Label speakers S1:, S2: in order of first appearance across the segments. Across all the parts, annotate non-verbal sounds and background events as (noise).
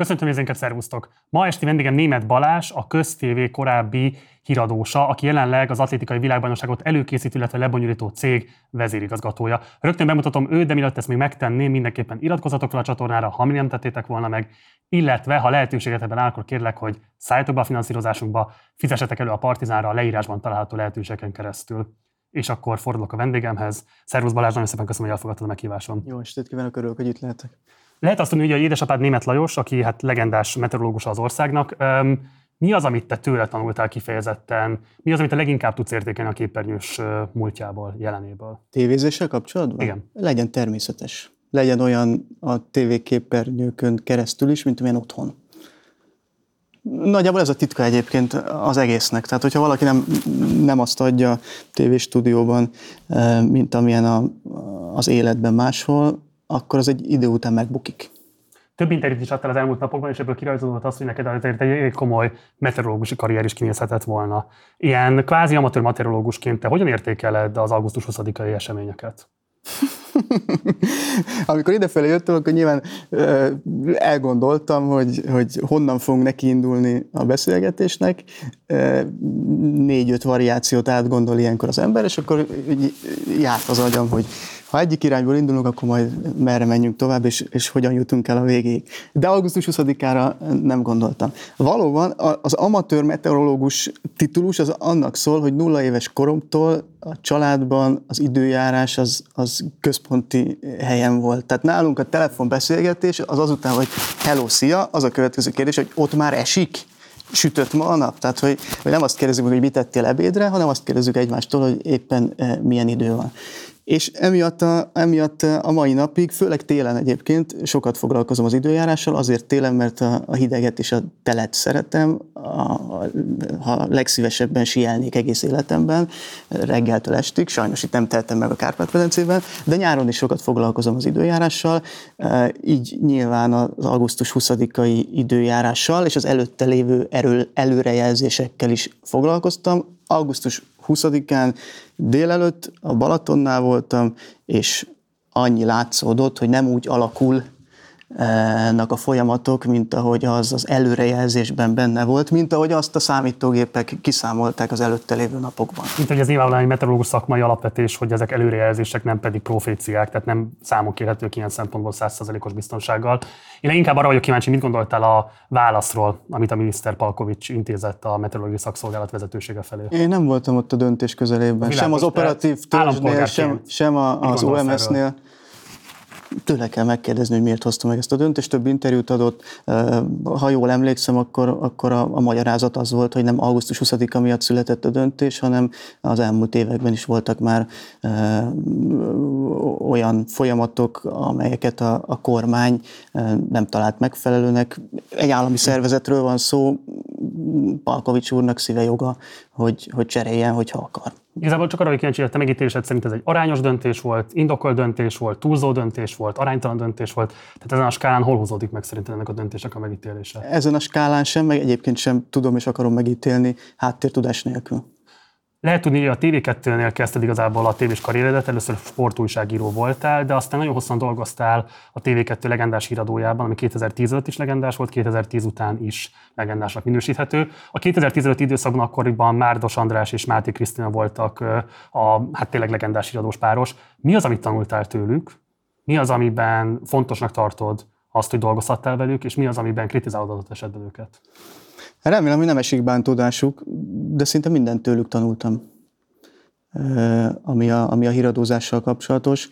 S1: Köszöntöm nézőinket, szervusztok! Ma esti vendégem német Balás, a köztévé korábbi híradósa, aki jelenleg az atlétikai világbajnokságot előkészítő, illetve lebonyolító cég vezérigazgatója. Rögtön bemutatom őt, de mielőtt ezt még megtenném, mindenképpen iratkozatok fel a csatornára, ha mi nem tettétek volna meg, illetve ha lehetőséget ebben áll, akkor kérlek, hogy szálljatok be a finanszírozásunkba, fizessetek elő a Partizánra a leírásban található lehetőségeken keresztül. És akkor fordulok a vendégemhez. Szervusz Balázs, nagyon szépen köszönöm, hogy elfogadtad a meghívásom.
S2: Jó estét kívánok, örülök, hogy itt lehetek.
S1: Lehet azt mondani, hogy a édesapád német Lajos, aki hát legendás meteorológus az országnak. Mi az, amit te tőle tanultál kifejezetten? Mi az, amit te leginkább tudsz értékelni a képernyős múltjából, jelenéből?
S2: Tévézéssel kapcsolatban?
S1: Igen.
S2: Legyen természetes. Legyen olyan a tévéképernyőkön keresztül is, mint amilyen otthon. Nagyjából ez a titka egyébként az egésznek. Tehát, hogyha valaki nem, nem azt adja tévéstúdióban, mint amilyen a, az életben máshol, akkor az egy idő után megbukik.
S1: Több interjút is adtál az elmúlt napokban, és ebből kirajzolódott az, hogy neked azért egy komoly meteorológusi karrier is kinézhetett volna. Ilyen kvázi amatőr meteorológusként te hogyan értékeled az augusztus 20-ai eseményeket? (laughs)
S2: Amikor idefelé jöttem, akkor nyilván elgondoltam, hogy, hogy honnan fogunk neki indulni a beszélgetésnek. Négy-öt variációt átgondol ilyenkor az ember, és akkor járt az agyam, hogy ha egyik irányból indulunk, akkor majd merre menjünk tovább, és, és hogyan jutunk el a végéig. De augusztus 20-ára nem gondoltam. Valóban az amatőr meteorológus titulus az annak szól, hogy nulla éves koromtól a családban az időjárás az, az központi helyen volt. Tehát nálunk a telefonbeszélgetés az azután, hogy hello, szia, az a következő kérdés, hogy ott már esik sütött ma a nap? Tehát, hogy, hogy nem azt kérdezzük, hogy mit tettél ebédre, hanem azt kérdezzük egymástól, hogy éppen eh, milyen idő van. És emiatt a, emiatt a mai napig, főleg télen egyébként sokat foglalkozom az időjárással, azért télen, mert a, a hideget és a telet szeretem, a, a, ha legszívesebben sielnék egész életemben, reggeltől estig, sajnos itt nem teltem meg a Kárpát-medencében, de nyáron is sokat foglalkozom az időjárással, e, így nyilván az augusztus 20-ai időjárással és az előtte lévő erő, előrejelzésekkel is foglalkoztam, augusztus 20-án délelőtt a Balatonnál voltam, és annyi látszódott, hogy nem úgy alakul a folyamatok, mint ahogy az az előrejelzésben benne volt, mint ahogy azt a számítógépek kiszámolták az előtte lévő napokban.
S1: Mint hogy ez nyilvánvalóan egy meteorológus szakmai alapvetés, hogy ezek előrejelzések nem pedig proféciák, tehát nem számok érhetők ilyen szempontból 100%-os biztonsággal. Én inkább arra vagyok kíváncsi, mit gondoltál a válaszról, amit a miniszter Palkovics intézett a meteorológiai szakszolgálat vezetősége felé.
S2: Én nem voltam ott a döntés közelében, sem az operatív törzsnél, sem, sem az OMS-nél. Erről? Tőle kell megkérdezni, hogy miért hozta meg ezt a döntést. Több interjút adott. Ha jól emlékszem, akkor, akkor a, a magyarázat az volt, hogy nem augusztus 20-a miatt született a döntés, hanem az elmúlt években is voltak már olyan folyamatok, amelyeket a, a kormány nem talált megfelelőnek. Egy állami szervezetről van szó, Palkovics úrnak szíve joga, hogy, hogy cseréljen, hogyha akar.
S1: Igazából csak arra, hogy kíváncsi a megítélésed szerint ez egy arányos döntés volt, indokolt döntés volt, túlzó döntés volt, aránytalan döntés volt. Tehát ezen a skálán hol húzódik meg szerinted ennek a döntésnek a megítélése?
S2: Ezen a skálán sem, meg egyébként sem tudom és akarom megítélni háttértudás nélkül.
S1: Lehet tudni, hogy a TV2-nél kezdted igazából a tévés karrieredet, először sportújságíró voltál, de aztán nagyon hosszan dolgoztál a TV2 legendás híradójában, ami 2010 előtt is legendás volt, 2010 után is legendásnak minősíthető. A 2010 előtt időszakban akkoriban Márdos András és Máté Krisztina voltak a hát tényleg legendás híradós páros. Mi az, amit tanultál tőlük? Mi az, amiben fontosnak tartod azt, hogy dolgozhattál velük, és mi az, amiben kritizálod adott esetben őket?
S2: Remélem, hogy nem esik bántódásuk, de szinte mindent tőlük tanultam, ami a, ami a híradózással kapcsolatos.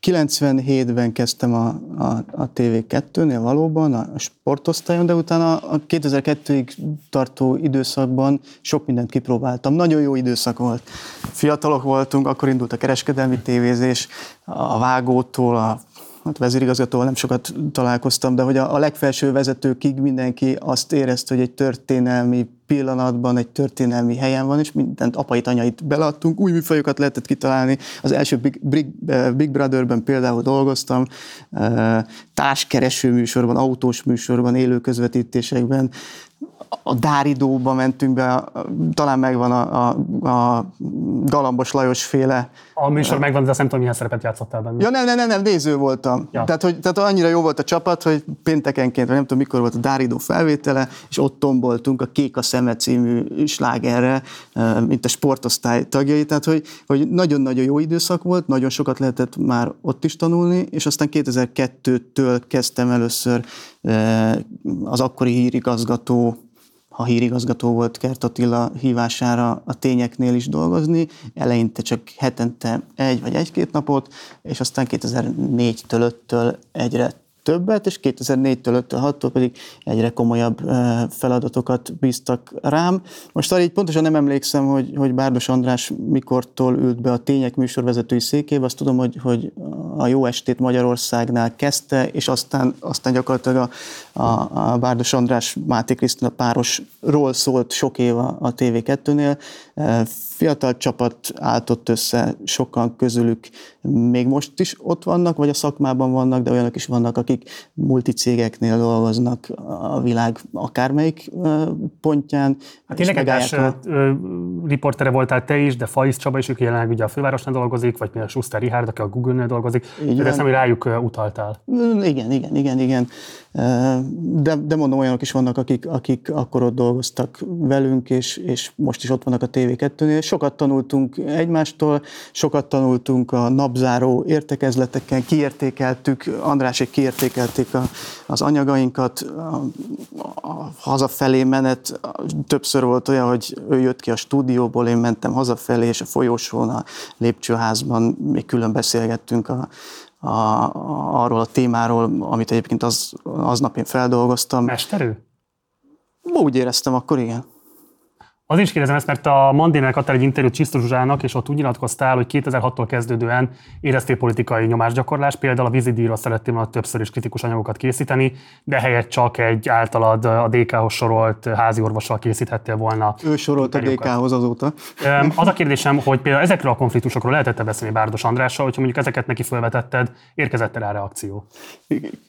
S2: 97-ben kezdtem a, a, a TV2-nél valóban, a sportosztályon, de utána a 2002-ig tartó időszakban sok mindent kipróbáltam. Nagyon jó időszak volt. Fiatalok voltunk, akkor indult a kereskedelmi tévézés, a vágótól, a hát vezérigazgatóval nem sokat találkoztam, de hogy a, a legfelső vezetőkig mindenki azt érezte, hogy egy történelmi pillanatban, egy történelmi helyen van, és mindent apait, anyait beladtunk, új műfajokat lehetett kitalálni. Az első Big, Big, Big Brotherben például dolgoztam, társkereső műsorban, autós műsorban, élő közvetítésekben, a Dáridóba mentünk be, talán megvan a, a, a Galambos Lajos féle.
S1: A műsor megvan, de azt nem tudom, milyen szerepet játszottál benne.
S2: Ja, nem, nem, nem, nem néző voltam. Ja. Tehát, hogy, tehát annyira jó volt a csapat, hogy péntekenként, vagy nem tudom mikor volt a Dáridó felvétele, és ott tomboltunk a Kék a szeme című slágerre, mint a sportosztály tagjai, tehát hogy, hogy nagyon-nagyon jó időszak volt, nagyon sokat lehetett már ott is tanulni, és aztán 2002-től kezdtem először az akkori hírigazgató ha hírigazgató volt Kert Attila hívására a tényeknél is dolgozni, eleinte csak hetente egy vagy egy-két napot, és aztán 2004-től 5-től egyre többet, és 2004-től 5 től pedig egyre komolyabb feladatokat bíztak rám. Most arra így pontosan nem emlékszem, hogy, hogy Bárdos András mikortól ült be a Tények műsorvezetői székébe, azt tudom, hogy, hogy a Jó Estét Magyarországnál kezdte, és aztán, aztán gyakorlatilag a, a, a Bárdos András Máté Krisztina párosról szólt sok év a, a TV2-nél. Fiatal csapat álltott össze, sokan közülük még most is ott vannak, vagy a szakmában vannak, de olyanok is vannak, akik multicégeknél dolgoznak a világ akármelyik pontján.
S1: Hát én legendás a... riportere voltál te is, de Faiz Csaba is, aki jelenleg ugye a fővárosnál dolgozik, vagy például Schuster Richard, aki a Google-nél dolgozik. Így de ezt nem, hogy rájuk utaltál.
S2: Igen, igen, igen, igen. De, de mondom, olyanok is vannak, akik, akik akkor ott dolgoztak velünk, és, és most is ott vannak a TV2-nél. Sokat tanultunk egymástól, sokat tanultunk a napzáró értekezleteken, kiértékeltük, Andrásék kiértékelték a, az anyagainkat, a, a hazafelé menet többször volt olyan, hogy ő jött ki a stúdióból, én mentem hazafelé, és a folyósón, a lépcsőházban még külön beszélgettünk a, a, arról a témáról, amit egyébként az, aznap én feldolgoztam.
S1: Mesterő?
S2: Úgy éreztem akkor, igen.
S1: Az is kérdezem ezt, mert a Mandének adtál egy interjút Csisztus Zsuzsának, és ott úgy nyilatkoztál, hogy 2006-tól kezdődően éreztél politikai nyomásgyakorlás, például a vízidíjról szerettél volna többször is kritikus anyagokat készíteni, de helyett csak egy általad a DK-hoz sorolt házi orvossal készíthettél volna.
S2: Ő sorolt a DK-hoz azóta. (laughs)
S1: Az a kérdésem, hogy például ezekről a konfliktusokról lehetett beszélni Bárdos Andrással, hogyha mondjuk ezeket neki felvetetted, érkezett rá reakció?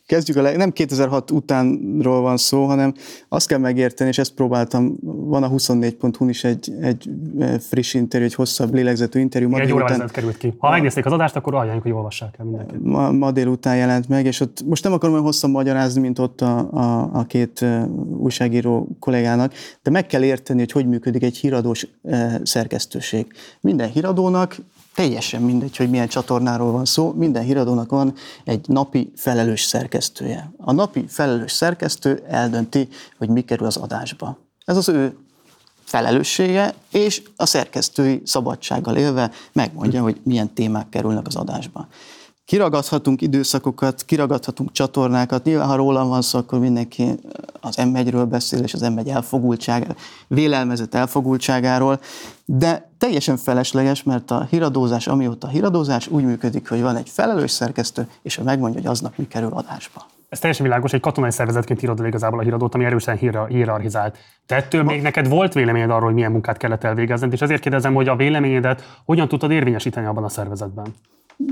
S2: Kezdjük a leg... nem 2006 utánról van szó, hanem azt kell megérteni, és ezt próbáltam, van a 24 hu is egy, egy e, friss interjú, egy hosszabb lélegzetű interjú.
S1: Ma egy óra került ki. Ha megnézték az adást, akkor ajánljuk, hogy olvassák el mindenki.
S2: Ma, ma délután jelent meg, és ott most nem akarom olyan hosszan magyarázni, mint ott a, a, a két e, újságíró kollégának, de meg kell érteni, hogy hogy működik egy híradós e, szerkesztőség. Minden híradónak teljesen mindegy, hogy milyen csatornáról van szó, minden híradónak van egy napi felelős szerkesztője. A napi felelős szerkesztő eldönti, hogy mi kerül az adásba. Ez az ő felelőssége, és a szerkesztői szabadsággal élve megmondja, hogy milyen témák kerülnek az adásba. Kiragadhatunk időszakokat, kiragadhatunk csatornákat, nyilván ha rólam van szó, akkor mindenki az m beszél, és az m elfogultság, vélelmezett elfogultságáról, de teljesen felesleges, mert a híradózás, amióta a híradózás úgy működik, hogy van egy felelős szerkesztő, és ő megmondja, hogy aznap mi kerül adásba.
S1: Ez teljesen világos, egy katonai szervezetként írod el igazából a híradót, ami erősen hierarchizált. Te ettől még neked volt véleményed arról, hogy milyen munkát kellett elvégezned, és azért kérdezem, hogy a véleményedet hogyan tudtad érvényesíteni abban a szervezetben?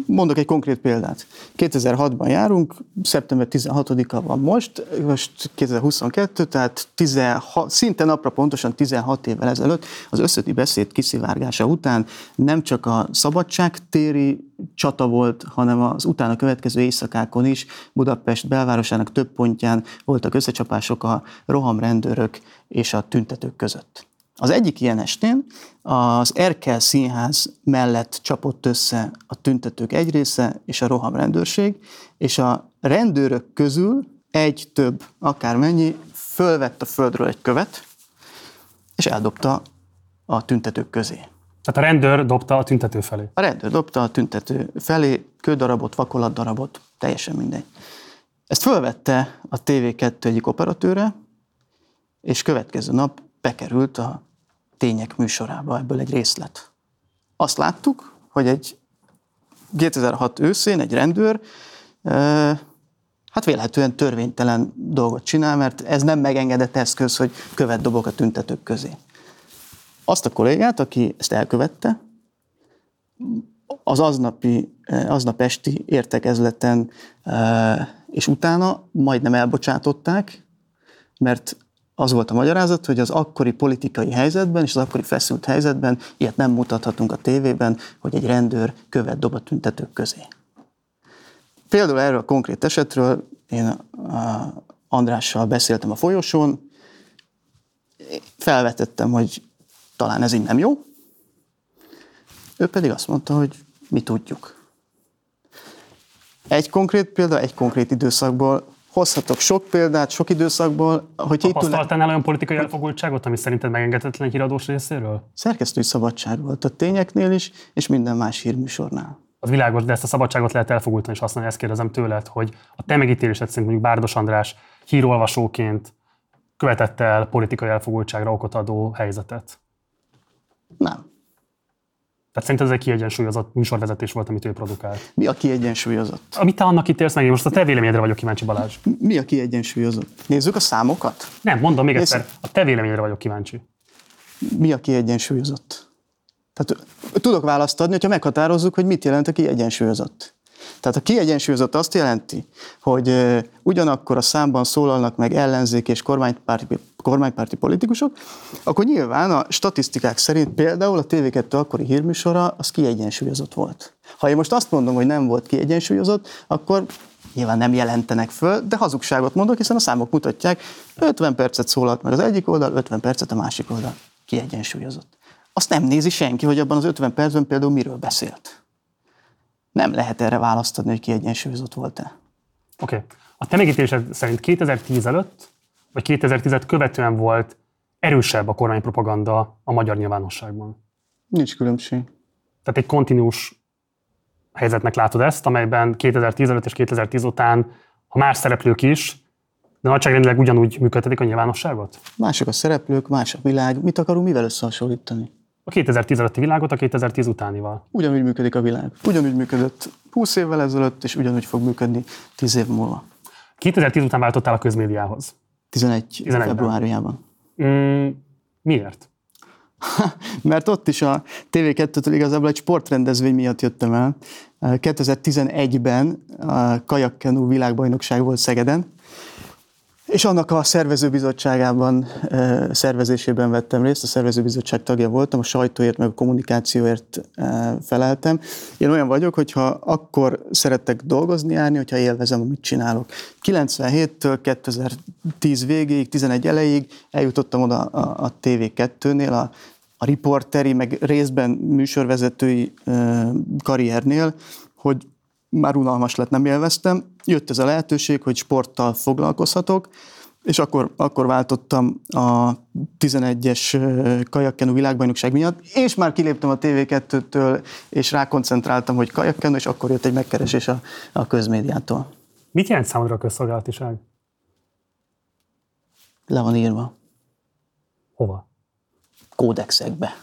S2: Mondok egy konkrét példát. 2006-ban járunk, szeptember 16-a van most, most 2022, tehát 16, szinte napra pontosan 16 évvel ezelőtt az összöti beszéd kiszivárgása után nem csak a szabadságtéri csata volt, hanem az utána következő éjszakákon is Budapest belvárosának több pontján voltak összecsapások a rohamrendőrök és a tüntetők között. Az egyik ilyen estén az Erkel Színház mellett csapott össze a tüntetők egy része és a rohamrendőrség, és a rendőrök közül egy több, akármennyi, fölvett a földről egy követ, és eldobta a tüntetők közé.
S1: Tehát a rendőr dobta a tüntető felé.
S2: A rendőr dobta a tüntető felé, kődarabot, vakolatdarabot, teljesen mindegy. Ezt fölvette a TV2 egyik operatőre, és következő nap bekerült a tények műsorába ebből egy részlet. Azt láttuk, hogy egy 2006 őszén egy rendőr hát vélhetően törvénytelen dolgot csinál, mert ez nem megengedett eszköz, hogy követ dobok a tüntetők közé. Azt a kollégát, aki ezt elkövette, az aznapi, aznap esti értekezleten és utána majdnem elbocsátották, mert az volt a magyarázat, hogy az akkori politikai helyzetben és az akkori feszült helyzetben ilyet nem mutathatunk a tévében, hogy egy rendőr követ dob a tüntetők közé. Például erről a konkrét esetről én Andrással beszéltem a folyosón, felvetettem, hogy talán ez így nem jó, ő pedig azt mondta, hogy mi tudjuk. Egy konkrét példa, egy konkrét időszakból, hozhatok sok példát, sok időszakból.
S1: Hogy Tapasztaltál olyan politikai elfogultságot, ami szerinted megengedhetetlen híradós részéről?
S2: Szerkesztői szabadság volt a tényeknél is, és minden más hírműsornál.
S1: Az világos, de ezt a szabadságot lehet elfogultani, és használni, ezt kérdezem tőled, hogy a te megítélésed szerint mondjuk Bárdos András hírolvasóként követett el politikai elfogultságra okot adó helyzetet?
S2: Nem.
S1: Tehát szerintem ez egy kiegyensúlyozott műsorvezetés volt, amit ő produkált.
S2: Mi a kiegyensúlyozott?
S1: Amit te annak ítélsz meg, én most a te véleményedre vagyok kíváncsi, Balázs.
S2: Mi a kiegyensúlyozott? Nézzük a számokat?
S1: Nem, mondom még Nézz... egyszer, a te véleményedre vagyok kíváncsi.
S2: Mi a kiegyensúlyozott? Tehát tudok választ adni, hogyha meghatározzuk, hogy mit jelent a kiegyensúlyozott. Tehát a kiegyensúlyozott azt jelenti, hogy ugyanakkor a számban szólalnak meg ellenzék és kormánypárti, kormánypárti politikusok, akkor nyilván a statisztikák szerint például a TV2 akkori hírműsora az kiegyensúlyozott volt. Ha én most azt mondom, hogy nem volt kiegyensúlyozott, akkor nyilván nem jelentenek föl, de hazugságot mondok, hiszen a számok mutatják, 50 percet szólalt meg az egyik oldal, 50 percet a másik oldal. Kiegyensúlyozott. Azt nem nézi senki, hogy abban az 50 percben például miről beszélt. Nem lehet erre választ adni, hogy kiegyensúlyozott volt-e.
S1: Oké. Okay. A te megítélésed szerint 2010 előtt, vagy 2010 követően volt erősebb a kormánypropaganda a magyar nyilvánosságban?
S2: Nincs különbség.
S1: Tehát egy kontinús helyzetnek látod ezt, amelyben 2010 előtt és 2010 után a más szereplők is, de nagyságrendileg ugyanúgy működtetik a nyilvánosságot?
S2: Mások a szereplők, más a világ. Mit akarunk mivel összehasonlítani?
S1: A 2010 előtti világot a 2010 utánival.
S2: Ugyanúgy működik a világ. Ugyanúgy működött 20 évvel ezelőtt, és ugyanúgy fog működni 10 év múlva.
S1: 2010 után váltottál a közmédiához.
S2: 11 februárjában.
S1: Mm, miért? (laughs)
S2: Mert ott is a TV2-től igazából egy sportrendezvény miatt jöttem el. 2011-ben a kajakkenú világbajnokság volt Szegeden, és annak a szervezőbizottságában, szervezésében vettem részt, a szervezőbizottság tagja voltam, a sajtóért meg a kommunikációért feleltem. Én olyan vagyok, hogyha akkor szerettek dolgozni, járni, hogyha élvezem, amit csinálok. 97-től 2010 végéig, 11 elejéig eljutottam oda a, a TV2-nél, a, a riporteri, meg részben műsorvezetői karriernél, hogy már unalmas lett, nem élveztem. Jött ez a lehetőség, hogy sporttal foglalkozhatok, és akkor, akkor váltottam a 11-es kajakkenu világbajnokság miatt, és már kiléptem a TV2-től, és rákoncentráltam, hogy kajakkenu, és akkor jött egy megkeresés a, a közmédiától.
S1: Mit jelent számodra a közszolgálatiság?
S2: Le van írva.
S1: Hova?
S2: Kódexekbe.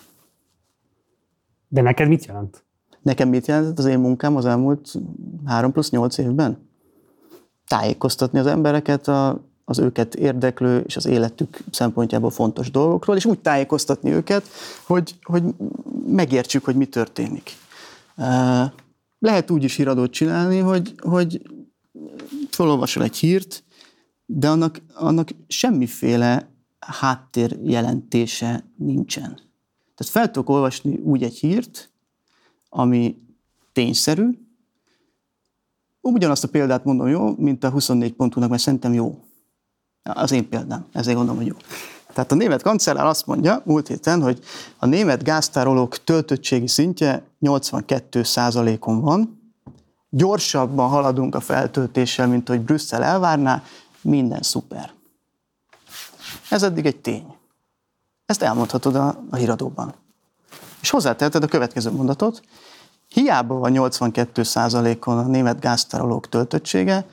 S1: De neked mit jelent?
S2: Nekem mit jelentett az én munkám az elmúlt 3 plusz 8 évben? Tájékoztatni az embereket a, az őket érdeklő és az életük szempontjából fontos dolgokról, és úgy tájékoztatni őket, hogy, hogy megértsük, hogy mi történik. Lehet úgy is híradót csinálni, hogy, hogy felolvasol egy hírt, de annak, annak semmiféle háttér jelentése nincsen. Tehát fel tudok olvasni úgy egy hírt, ami tényszerű. Ugyanazt a példát mondom jó, mint a 24 pontunak, mert szerintem jó. Az én példám, ezért gondolom, hogy jó. Tehát a német kancellár azt mondja múlt héten, hogy a német gáztárolók töltöttségi szintje 82 on van, gyorsabban haladunk a feltöltéssel, mint hogy Brüsszel elvárná, minden szuper. Ez eddig egy tény. Ezt elmondhatod a, a híradóban. És hozzáteheted a következő mondatot, hiába van 82%-on a német gáztárolók töltöttsége,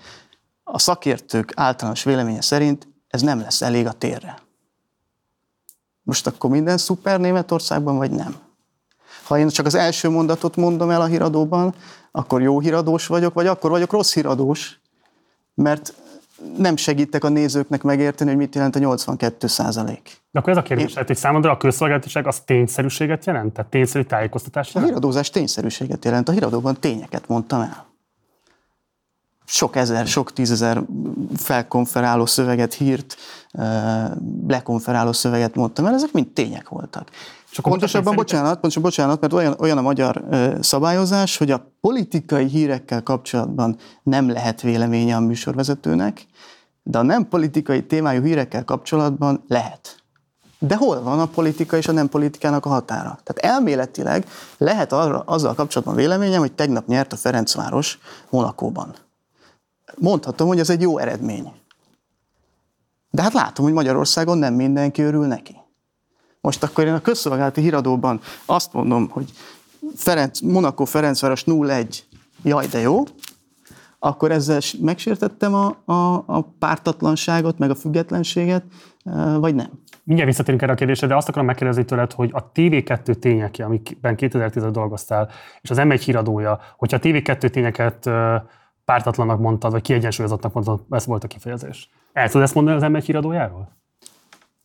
S2: a szakértők általános véleménye szerint ez nem lesz elég a térre. Most akkor minden szuper Németországban, vagy nem? Ha én csak az első mondatot mondom el a híradóban, akkor jó híradós vagyok, vagy akkor vagyok rossz híradós, mert nem segítek a nézőknek megérteni, hogy mit jelent a 82 százalék.
S1: De akkor ez a kérdés, Én... hogy számodra a közszolgálatiság az tényszerűséget jelent? Tehát tényszerű tájékoztatást jelent?
S2: A híradózás tényszerűséget jelent. A híradóban tényeket mondtam el. sok ezer, sok tízezer felkonferáló szöveget, hírt, lekonferáló szöveget mondtam el, ezek mind tények voltak. Akkor pontosabban, bocsánat, pontosabban bocsánat, mert olyan, olyan a magyar szabályozás, hogy a politikai hírekkel kapcsolatban nem lehet véleménye a műsorvezetőnek, de a nem politikai témájú hírekkel kapcsolatban lehet. De hol van a politika és a nem politikának a határa? Tehát elméletileg lehet arra, azzal kapcsolatban véleményem, hogy tegnap nyert a Ferencváros Monakóban. Mondhatom, hogy ez egy jó eredmény. De hát látom, hogy Magyarországon nem mindenki örül neki. Most akkor én a közszolgálati híradóban azt mondom, hogy Ferenc, Monaco Ferencváros 0-1, jaj de jó, akkor ezzel megsértettem a, a, a pártatlanságot, meg a függetlenséget, vagy nem?
S1: Mindjárt visszatérünk erre a kérdésre, de azt akarom megkérdezni tőled, hogy a TV2 tények, amikben 2010 dolgoztál, és az M1 híradója, hogyha a TV2 tényeket pártatlanak mondtad, vagy kiegyensúlyozottnak mondtad, ez volt a kifejezés. El tudod ezt mondani az M1 híradójáról?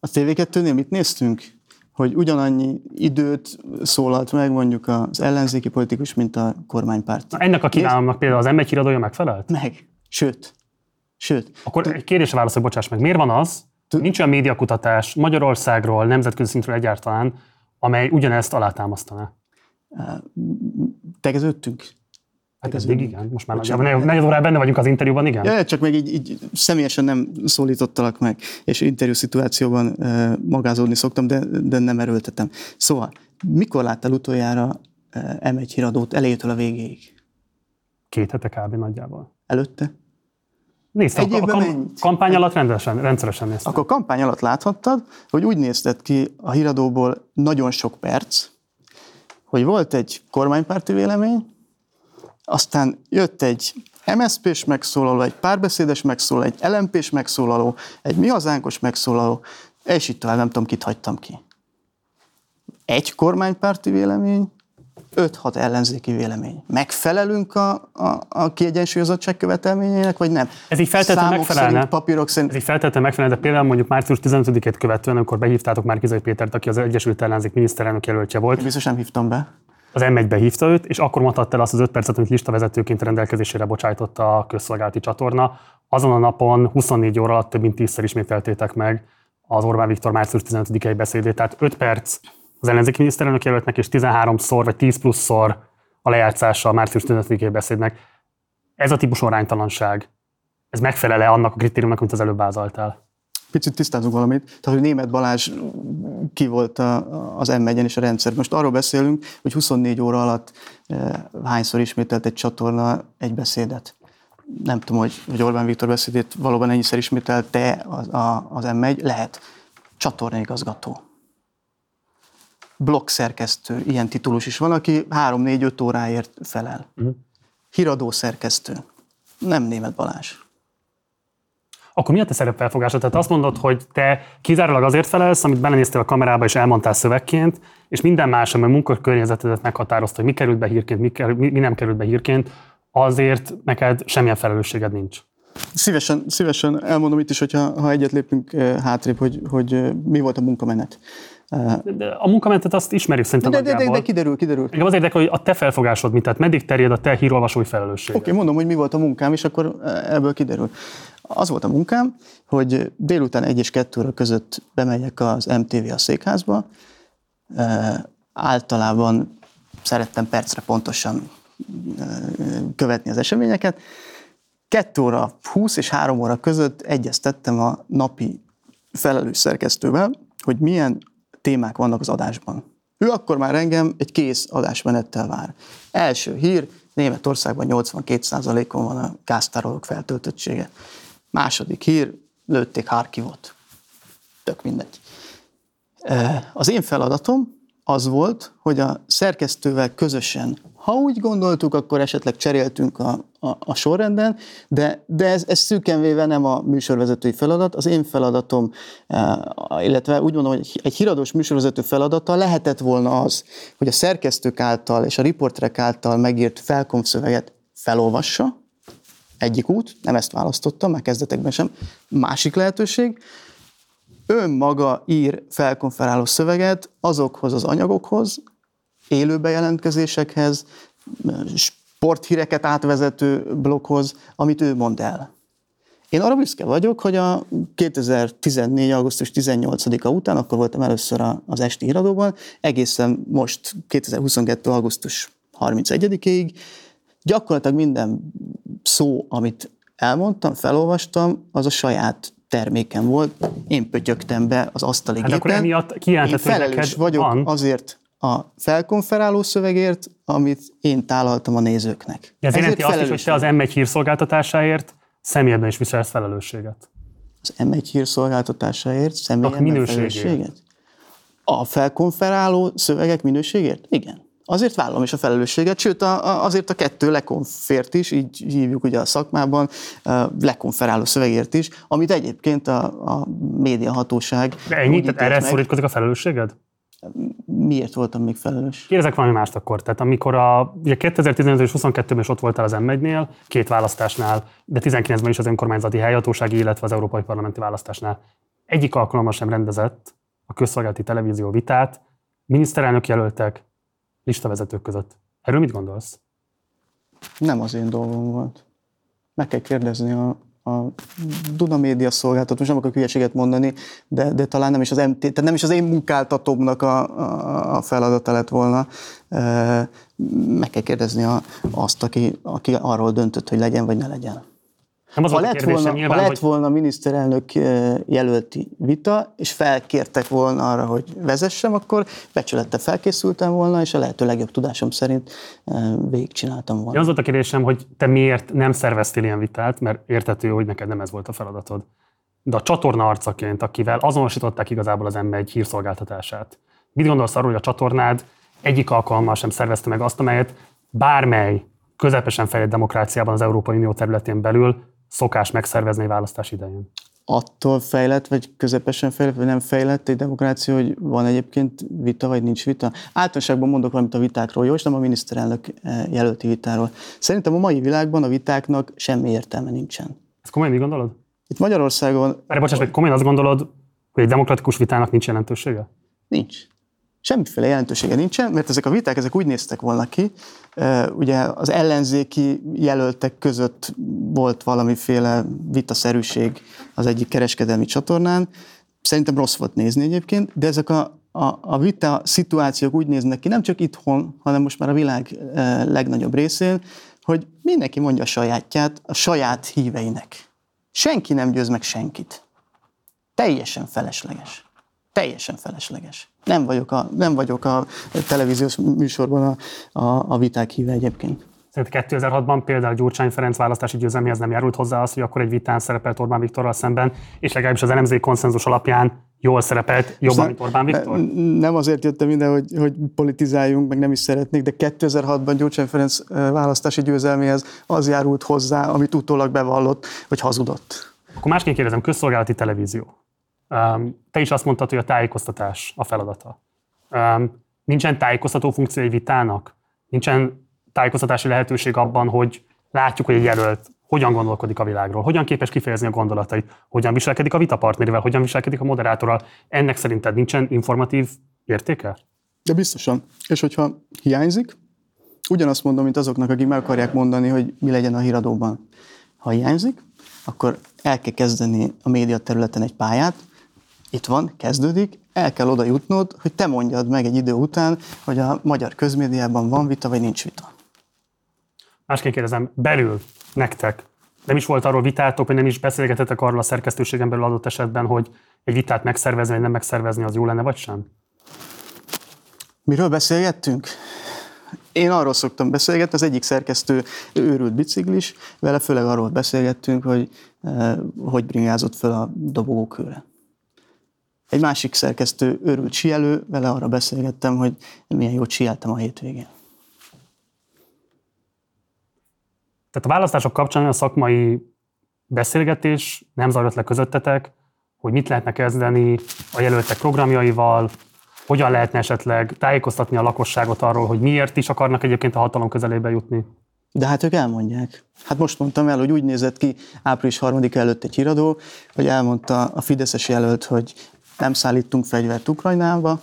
S2: A TV2-nél mit néztünk? Hogy ugyanannyi időt szólalt meg mondjuk az ellenzéki politikus, mint a kormánypárt.
S1: Na, ennek a kívánalomnak például az M1 híradója megfelelt?
S2: Meg. Sőt. Sőt.
S1: Akkor egy kérdésre válaszol, bocsáss meg. Miért van az, nincs olyan médiakutatás Magyarországról, nemzetközi szintről egyáltalán, amely ugyanezt alátámasztaná?
S2: Tegeződtünk.
S1: Hát ez még igen, most már nagyjából negyed órában benne vagyunk az interjúban, igen?
S2: Ja, csak még így, így személyesen nem szólítottalak meg, és interjú szituációban uh, magázódni szoktam, de, de nem erőltetem. Szóval, mikor láttál utoljára uh, M1 híradót elejétől a végéig?
S1: Két hete kb. nagyjából.
S2: Előtte?
S1: Néztem, Egy a, a kam- kampány alatt rendesen, rendszeresen néztem.
S2: Akkor kampány alatt láthattad, hogy úgy nézett ki a híradóból nagyon sok perc, hogy volt egy kormánypárti vélemény, aztán jött egy MSZP-s megszólaló, egy párbeszédes megszólaló, egy LMP-s megszólaló, egy mi hazánkos megszólaló, és itt tovább nem tudom, kit hagytam ki. Egy kormánypárti vélemény, 5-6 ellenzéki vélemény. Megfelelünk a, a, a kiegyensúlyozottság követelményének, vagy nem?
S1: Ez így feltétlenül megfelelne. Szerint,
S2: papírok szerint.
S1: Ez így feltétlenül megfelelne, de például mondjuk március 15-ét követően, amikor behívtátok már Kizai Pétert, aki az Egyesült Ellenzék miniszterelnök jelöltje volt.
S2: Én biztos nem hívtam be
S1: az M1-be hívta őt, és akkor mondhatta el azt az 5 percet, amit listavezetőként rendelkezésére bocsájtotta a közszolgálati csatorna. Azon a napon 24 óra alatt több mint 10-szer ismételtétek meg az Orbán Viktor március 15-i beszédét. Tehát 5 perc az ellenzéki miniszterelnök jelöltnek, és 13-szor vagy 10 pluszszor a lejátszása a március 15-i beszédnek. Ez a típusú aránytalanság, ez megfelele annak a kritériumnak, amit az előbb vázaltál?
S2: Picit tisztázunk valamit, tehát hogy német Balázs ki volt a, az m és a rendszer. Most arról beszélünk, hogy 24 óra alatt e, hányszor ismételt egy csatorna egy beszédet. Nem tudom, hogy, hogy Orbán Viktor beszédét valóban ennyiszer ismételte az, a, az M1, lehet. Csatornaigazgató. szerkesztő, ilyen titulus is van, aki 3-4-5 óráért felel. Uh-huh. Híradó szerkesztő. Nem német Balázs
S1: akkor mi a te szerepfelfogásod? Tehát azt mondod, hogy te kizárólag azért felelsz, amit belenéztél a kamerába és elmondtál szövegként, és minden más, ami a munkakörnyezetedet meghatározta, hogy mi került be hírként, mi, kerül, mi, mi nem került be hírként, azért neked semmilyen felelősséged nincs.
S2: Szívesen, szívesen elmondom itt is, hogyha ha egyet lépünk eh, hátrébb, hogy, hogy eh, mi volt a munkamenet.
S1: De a munkamentet azt ismerjük szerintem
S2: de, de, de, de kiderül, kiderül.
S1: Engem az érdekel, hogy a te felfogásod, mint tehát meddig terjed a te hírolvasói felelősség.
S2: Oké, okay, mondom, hogy mi volt a munkám, és akkor eh, ebből kiderül. Az volt a munkám, hogy délután 1 és 2 óra között bemegyek az MTV a székházba. E, általában szerettem percre pontosan e, követni az eseményeket. 2 óra 20 és 3 óra között egyeztettem a napi felelős szerkesztővel, hogy milyen témák vannak az adásban. Ő akkor már engem egy kész adásmenettel vár. Első hír, Németországban 82%-on van a gáztárolók feltöltöttsége. Második hír, lőtték Harkivot. Tök mindegy. Az én feladatom az volt, hogy a szerkesztővel közösen, ha úgy gondoltuk, akkor esetleg cseréltünk a, a, a sorrenden, de, de ez, ez szűken véve nem a műsorvezetői feladat. Az én feladatom, illetve úgy mondom, hogy egy híradós műsorvezető feladata lehetett volna az, hogy a szerkesztők által és a riporterek által megírt felkonfszöveget felolvassa, egyik út, nem ezt választottam, már kezdetekben sem. Másik lehetőség, önmaga ír felkonferáló szöveget azokhoz az anyagokhoz, élő bejelentkezésekhez, sporthíreket átvezető bloghoz, amit ő mond el. Én arra büszke vagyok, hogy a 2014. augusztus 18-a után, akkor voltam először az esti híradóban, egészen most 2022. augusztus 31-ig, gyakorlatilag minden szó, amit elmondtam, felolvastam, az a saját terméken volt. Én pötyögtem be az asztali
S1: hát
S2: gépen.
S1: akkor emiatt
S2: Én felelős vagyok
S1: van.
S2: azért a felkonferáló szövegért, amit én tálaltam a nézőknek.
S1: Ez jelenti azt is, hogy te az M1 hírszolgáltatásáért személyben is viselsz felelősséget.
S2: Az M1 hírszolgáltatásáért személyben felelősséget? A felkonferáló szövegek minőségért? Igen. Azért vállalom is a felelősséget, sőt a, a, azért a kettő lekonfért is, így hívjuk ugye a szakmában, lekonferáló szövegért is, amit egyébként a, a médiahatóság...
S1: De ennyi? Tehát erre szorítkozik a felelősséged?
S2: Miért voltam még felelős?
S1: Kérdezek valami mást akkor. Tehát amikor a, ugye 2015 és 22-ben is ott voltál az M1-nél, két választásnál, de 19-ben is az önkormányzati helyhatósági, illetve az európai parlamenti választásnál. Egyik alkalommal sem rendezett a közszolgálati televízió vitát, miniszterelnök jelöltek, listavezetők között. Erről mit gondolsz?
S2: Nem az én dolgom volt. Meg kell kérdezni a, a Duna Média szolgáltató, most nem akarok hülyeséget mondani, de, de talán nem is az MT, tehát nem is az én munkáltatómnak a, a, a feladata lett volna. Meg kell kérdezni a, azt, aki, aki arról döntött, hogy legyen vagy ne legyen. Nem az ha lett, volna, nyilván, ha lett hogy... volna miniszterelnök jelölti vita, és felkértek volna arra, hogy vezessem, akkor becsülette felkészültem volna, és a lehető legjobb tudásom szerint végigcsináltam volna.
S1: Ja, az volt a kérdésem, hogy te miért nem szerveztél ilyen vitát, mert értető, hogy neked nem ez volt a feladatod. De a csatorna arcaként, akivel azonosították igazából az M1 hírszolgáltatását, mit gondolsz arról, hogy a csatornád egyik alkalommal sem szervezte meg azt, amelyet bármely közepesen fejlett demokráciában az Európai Unió területén belül szokás megszervezni választás idején?
S2: Attól fejlett, vagy közepesen fejlett, vagy nem fejlett egy demokrácia, hogy van egyébként vita, vagy nincs vita? Általánosságban mondok valamit a vitákról, jó, és nem a miniszterelnök eh, jelölti vitáról. Szerintem a mai világban a vitáknak semmi értelme nincsen.
S1: Ezt komolyan mi gondolod?
S2: Itt Magyarországon...
S1: Erre bocsáss, hogy komolyan azt gondolod, hogy egy demokratikus vitának nincs jelentősége?
S2: Nincs semmiféle jelentősége nincsen, mert ezek a viták ezek úgy néztek volna ki, ugye az ellenzéki jelöltek között volt valamiféle vitaszerűség az egyik kereskedelmi csatornán, szerintem rossz volt nézni egyébként, de ezek a, a, a vita szituációk úgy néznek ki, nem csak itthon, hanem most már a világ legnagyobb részén, hogy mindenki mondja a sajátját a saját híveinek. Senki nem győz meg senkit. Teljesen felesleges. Teljesen felesleges. Nem vagyok a, nem vagyok a televíziós műsorban a, a, a viták híve egyébként.
S1: Szerint 2006-ban például Gyurcsány Ferenc választási győzelméhez nem járult hozzá az, hogy akkor egy vitán szerepelt Orbán Viktorral szemben, és legalábbis az elemzői konszenzus alapján jól szerepelt, jobban, mint Orbán Viktor?
S2: Nem azért jöttem ide, hogy, hogy politizáljunk, meg nem is szeretnék, de 2006-ban Gyurcsány Ferenc választási győzelméhez az járult hozzá, amit utólag bevallott, hogy hazudott.
S1: Akkor másként kérdezem, közszolgálati televízió. Te is azt mondtad, hogy a tájékoztatás a feladata. Nincsen tájékoztató funkció egy vitának? Nincsen tájékoztatási lehetőség abban, hogy látjuk, hogy egy jelölt hogyan gondolkodik a világról, hogyan képes kifejezni a gondolatait, hogyan viselkedik a vitapartnerével, hogyan viselkedik a moderátorral. Ennek szerinted nincsen informatív értéke?
S2: De biztosan. És hogyha hiányzik, ugyanazt mondom, mint azoknak, akik meg akarják mondani, hogy mi legyen a híradóban. Ha hiányzik, akkor el kell kezdeni a média területen egy pályát, itt van, kezdődik, el kell oda jutnod, hogy te mondjad meg egy idő után, hogy a magyar közmédiában van vita, vagy nincs vita.
S1: Másként kérdezem, belül nektek nem is volt arról vitátok, vagy nem is beszélgetetek arról a szerkesztőségen belül adott esetben, hogy egy vitát megszervezni, vagy nem megszervezni, az jó lenne, vagy sem?
S2: Miről beszélgettünk? Én arról szoktam beszélgetni, az egyik szerkesztő őrült biciklis, vele főleg arról beszélgettünk, hogy eh, hogy bringázott föl a dobogókőre. Egy másik szerkesztő őrült sielő, vele arra beszélgettem, hogy milyen jót sieltem a hétvégén.
S1: Tehát a választások kapcsán a szakmai beszélgetés nem zajlott le közöttetek, hogy mit lehetne kezdeni a jelöltek programjaival, hogyan lehetne esetleg tájékoztatni a lakosságot arról, hogy miért is akarnak egyébként a hatalom közelébe jutni?
S2: De hát ők elmondják. Hát most mondtam el, hogy úgy nézett ki április harmadik előtt egy híradó, hogy elmondta a Fideszes jelölt, hogy nem szállítunk fegyvert Ukrajnába,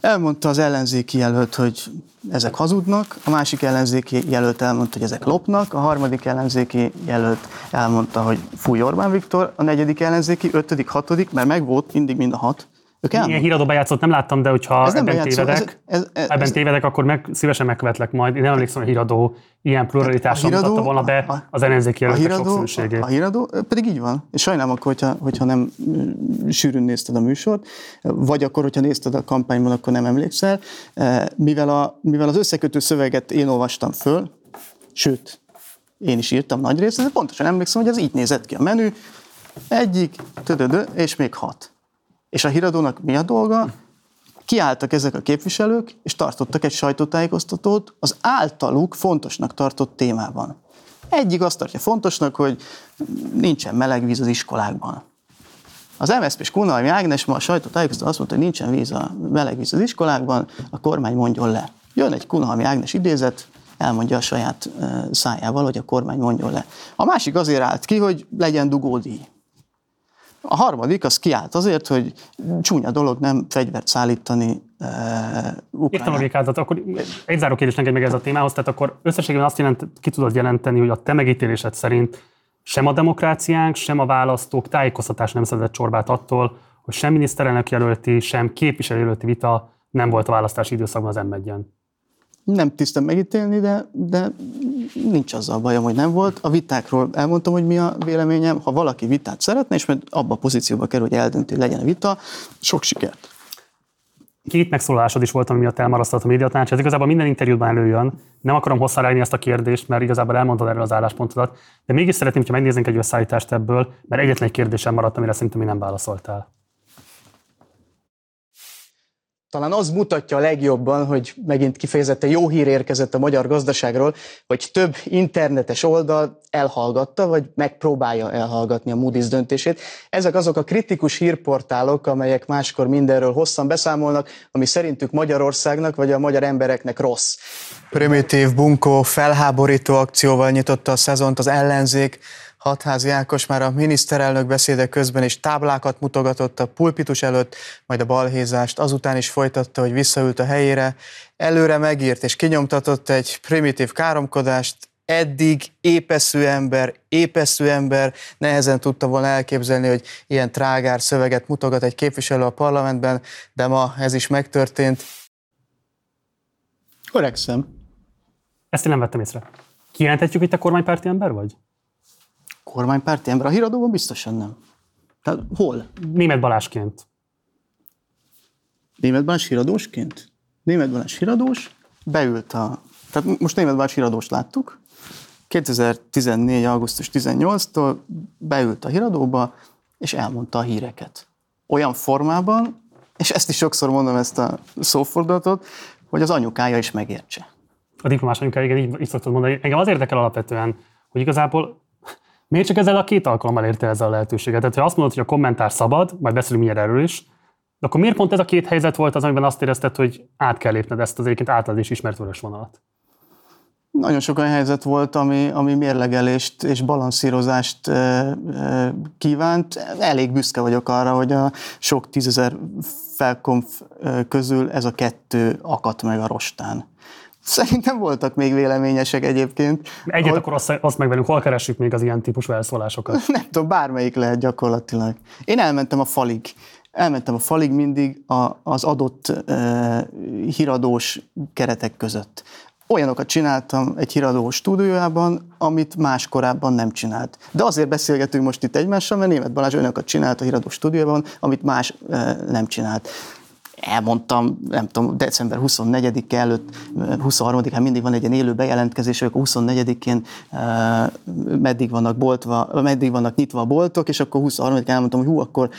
S2: Elmondta az ellenzéki jelölt, hogy ezek hazudnak, a másik ellenzéki jelölt elmondta, hogy ezek lopnak, a harmadik ellenzéki jelölt elmondta, hogy fúj Orbán Viktor, a negyedik ellenzéki, ötödik, hatodik, mert meg volt mindig mind a hat,
S1: ők Ilyen híradóba játszott nem láttam, de hogyha ez ebben tévedek, ez, ez, ez, ebben ez, tévedek, akkor meg szívesen megkövetlek majd. Én nem emlékszem, hogy a híradó ilyen pluralitással mutatta volna be az ellenzéki jelöltek sokszínűségét.
S2: A, a híradó pedig így van. És sajnálom akkor, hogyha, hogyha nem sűrűn nézted a műsort, vagy akkor, hogyha nézted a kampányban, akkor nem emlékszel. Mivel, a, mivel az összekötő szöveget én olvastam föl, sőt, én is írtam nagy részt, de pontosan emlékszem, hogy ez így nézett ki a menü, egyik, tödödö, és még hat. És a híradónak mi a dolga? Kiálltak ezek a képviselők, és tartottak egy sajtótájékoztatót az általuk fontosnak tartott témában. Egyik azt tartja fontosnak, hogy nincsen meleg víz az iskolákban. Az MSZP és Kunhalmi Ágnes ma a sajtótájékoztató azt mondta, hogy nincsen víz a meleg víz az iskolákban, a kormány mondjon le. Jön egy Kunhalmi Ágnes idézet, elmondja a saját szájával, hogy a kormány mondjon le. A másik azért állt ki, hogy legyen dugódíj. A harmadik, az kiállt azért, hogy csúnya dolog nem fegyvert szállítani uh,
S1: Értem a logikát, akkor egy záró kérdés neked meg ez a témához, tehát akkor összességében azt jelent, ki tudod jelenteni, hogy a te megítélésed szerint sem a demokráciánk, sem a választók tájékoztatás nem szedett csorbát attól, hogy sem miniszterelnök jelölti, sem képviselőjelölti vita nem volt a választási időszakban az m
S2: nem tisztem megítélni, de, de nincs azzal bajom, hogy nem volt. A vitákról elmondtam, hogy mi a véleményem. Ha valaki vitát szeretne, és majd abba a pozícióba kerül, hogy eldönti, hogy legyen a vita, sok sikert.
S1: Két megszólalásod is volt, ami miatt elmarasztott a médiatanács. Ez igazából minden interjúban előjön. Nem akarom hosszan ezt a kérdést, mert igazából elmondtad erről az álláspontodat, de mégis szeretném, hogyha megnéznénk egy összeállítást ebből, mert egyetlen egy kérdésem maradt, amire szerintem még nem válaszoltál.
S2: Talán az mutatja a legjobban, hogy megint kifejezetten jó hír érkezett a magyar gazdaságról, hogy több internetes oldal elhallgatta, vagy megpróbálja elhallgatni a Moody's döntését. Ezek azok a kritikus hírportálok, amelyek máskor mindenről hosszan beszámolnak, ami szerintük Magyarországnak vagy a magyar embereknek rossz. Primitív, bunkó, felháborító akcióval nyitotta a szezont az ellenzék, Hatházi Ákos már a miniszterelnök beszéde közben is táblákat mutogatott a pulpitus előtt, majd a balhézást azután is folytatta, hogy visszaült a helyére. Előre megírt és kinyomtatott egy primitív káromkodást, eddig épeszű ember, épeszű ember nehezen tudta volna elképzelni, hogy ilyen trágár szöveget mutogat egy képviselő a parlamentben, de ma ez is megtörtént. Korrekszem.
S1: Ezt én nem vettem észre. Kijelenthetjük, hogy te kormánypárti ember vagy?
S2: Kormánypárti ember? A híradóban biztosan nem. Tehát hol?
S1: Német Balásként.
S2: Német Balázs híradósként? Német Balázs híradós, beült a... Tehát most Német Balázs híradóst láttuk, 2014. augusztus 18-tól beült a híradóba, és elmondta a híreket. Olyan formában, és ezt is sokszor mondom ezt a szófordulatot, hogy az anyukája is megértse.
S1: A diplomás anyukája, igen, így, így szoktad mondani. Engem az érdekel alapvetően, hogy igazából Miért csak ezzel a két alkalommal érte ezzel a lehetőséget? Tehát, ha azt mondod, hogy a kommentár szabad, majd beszélünk mindjárt erről is, de akkor miért pont ez a két helyzet volt az, amiben azt érezted, hogy át kell lépned ezt az egyébként általad is ismert vörös vonalat?
S2: Nagyon sok olyan helyzet volt, ami, ami mérlegelést és balanszírozást e, e, kívánt. Elég büszke vagyok arra, hogy a sok tízezer felkonf közül ez a kettő akadt meg a rostán. Szerintem voltak még véleményesek egyébként.
S1: Egyet ahol... akkor azt, azt meg velünk, hol keressük még az ilyen típusú elszólásokat? (laughs)
S2: Nem tudom, bármelyik lehet gyakorlatilag. Én elmentem a falig. Elmentem a falig mindig a, az adott e, híradós keretek között. Olyanokat csináltam egy híradó stúdiójában, amit más korábban nem csinált. De azért beszélgetünk most itt egymással, mert Német Balázs olyanokat csinált a híradó stúdióban, amit más e, nem csinált elmondtam, nem tudom, december 24-e előtt, 23-án mindig van egy ilyen élő bejelentkezés, hogy 24-én uh, meddig vannak, boltva, meddig vannak nyitva a boltok, és akkor 23-án elmondtam, hogy hú, akkor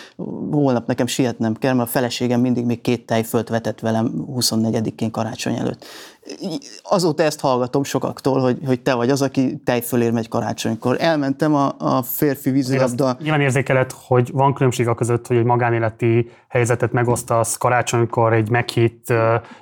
S2: holnap nekem sietnem kell, mert a feleségem mindig még két tejfölt vetett velem 24-én karácsony előtt azóta ezt hallgatom sokaktól, hogy, hogy te vagy az, aki tejfölér megy karácsonykor. Elmentem a, a férfi vízilabda...
S1: Nyilván érzékeled, hogy van különbség a között, hogy egy magánéleti helyzetet megosztasz karácsonykor egy meghitt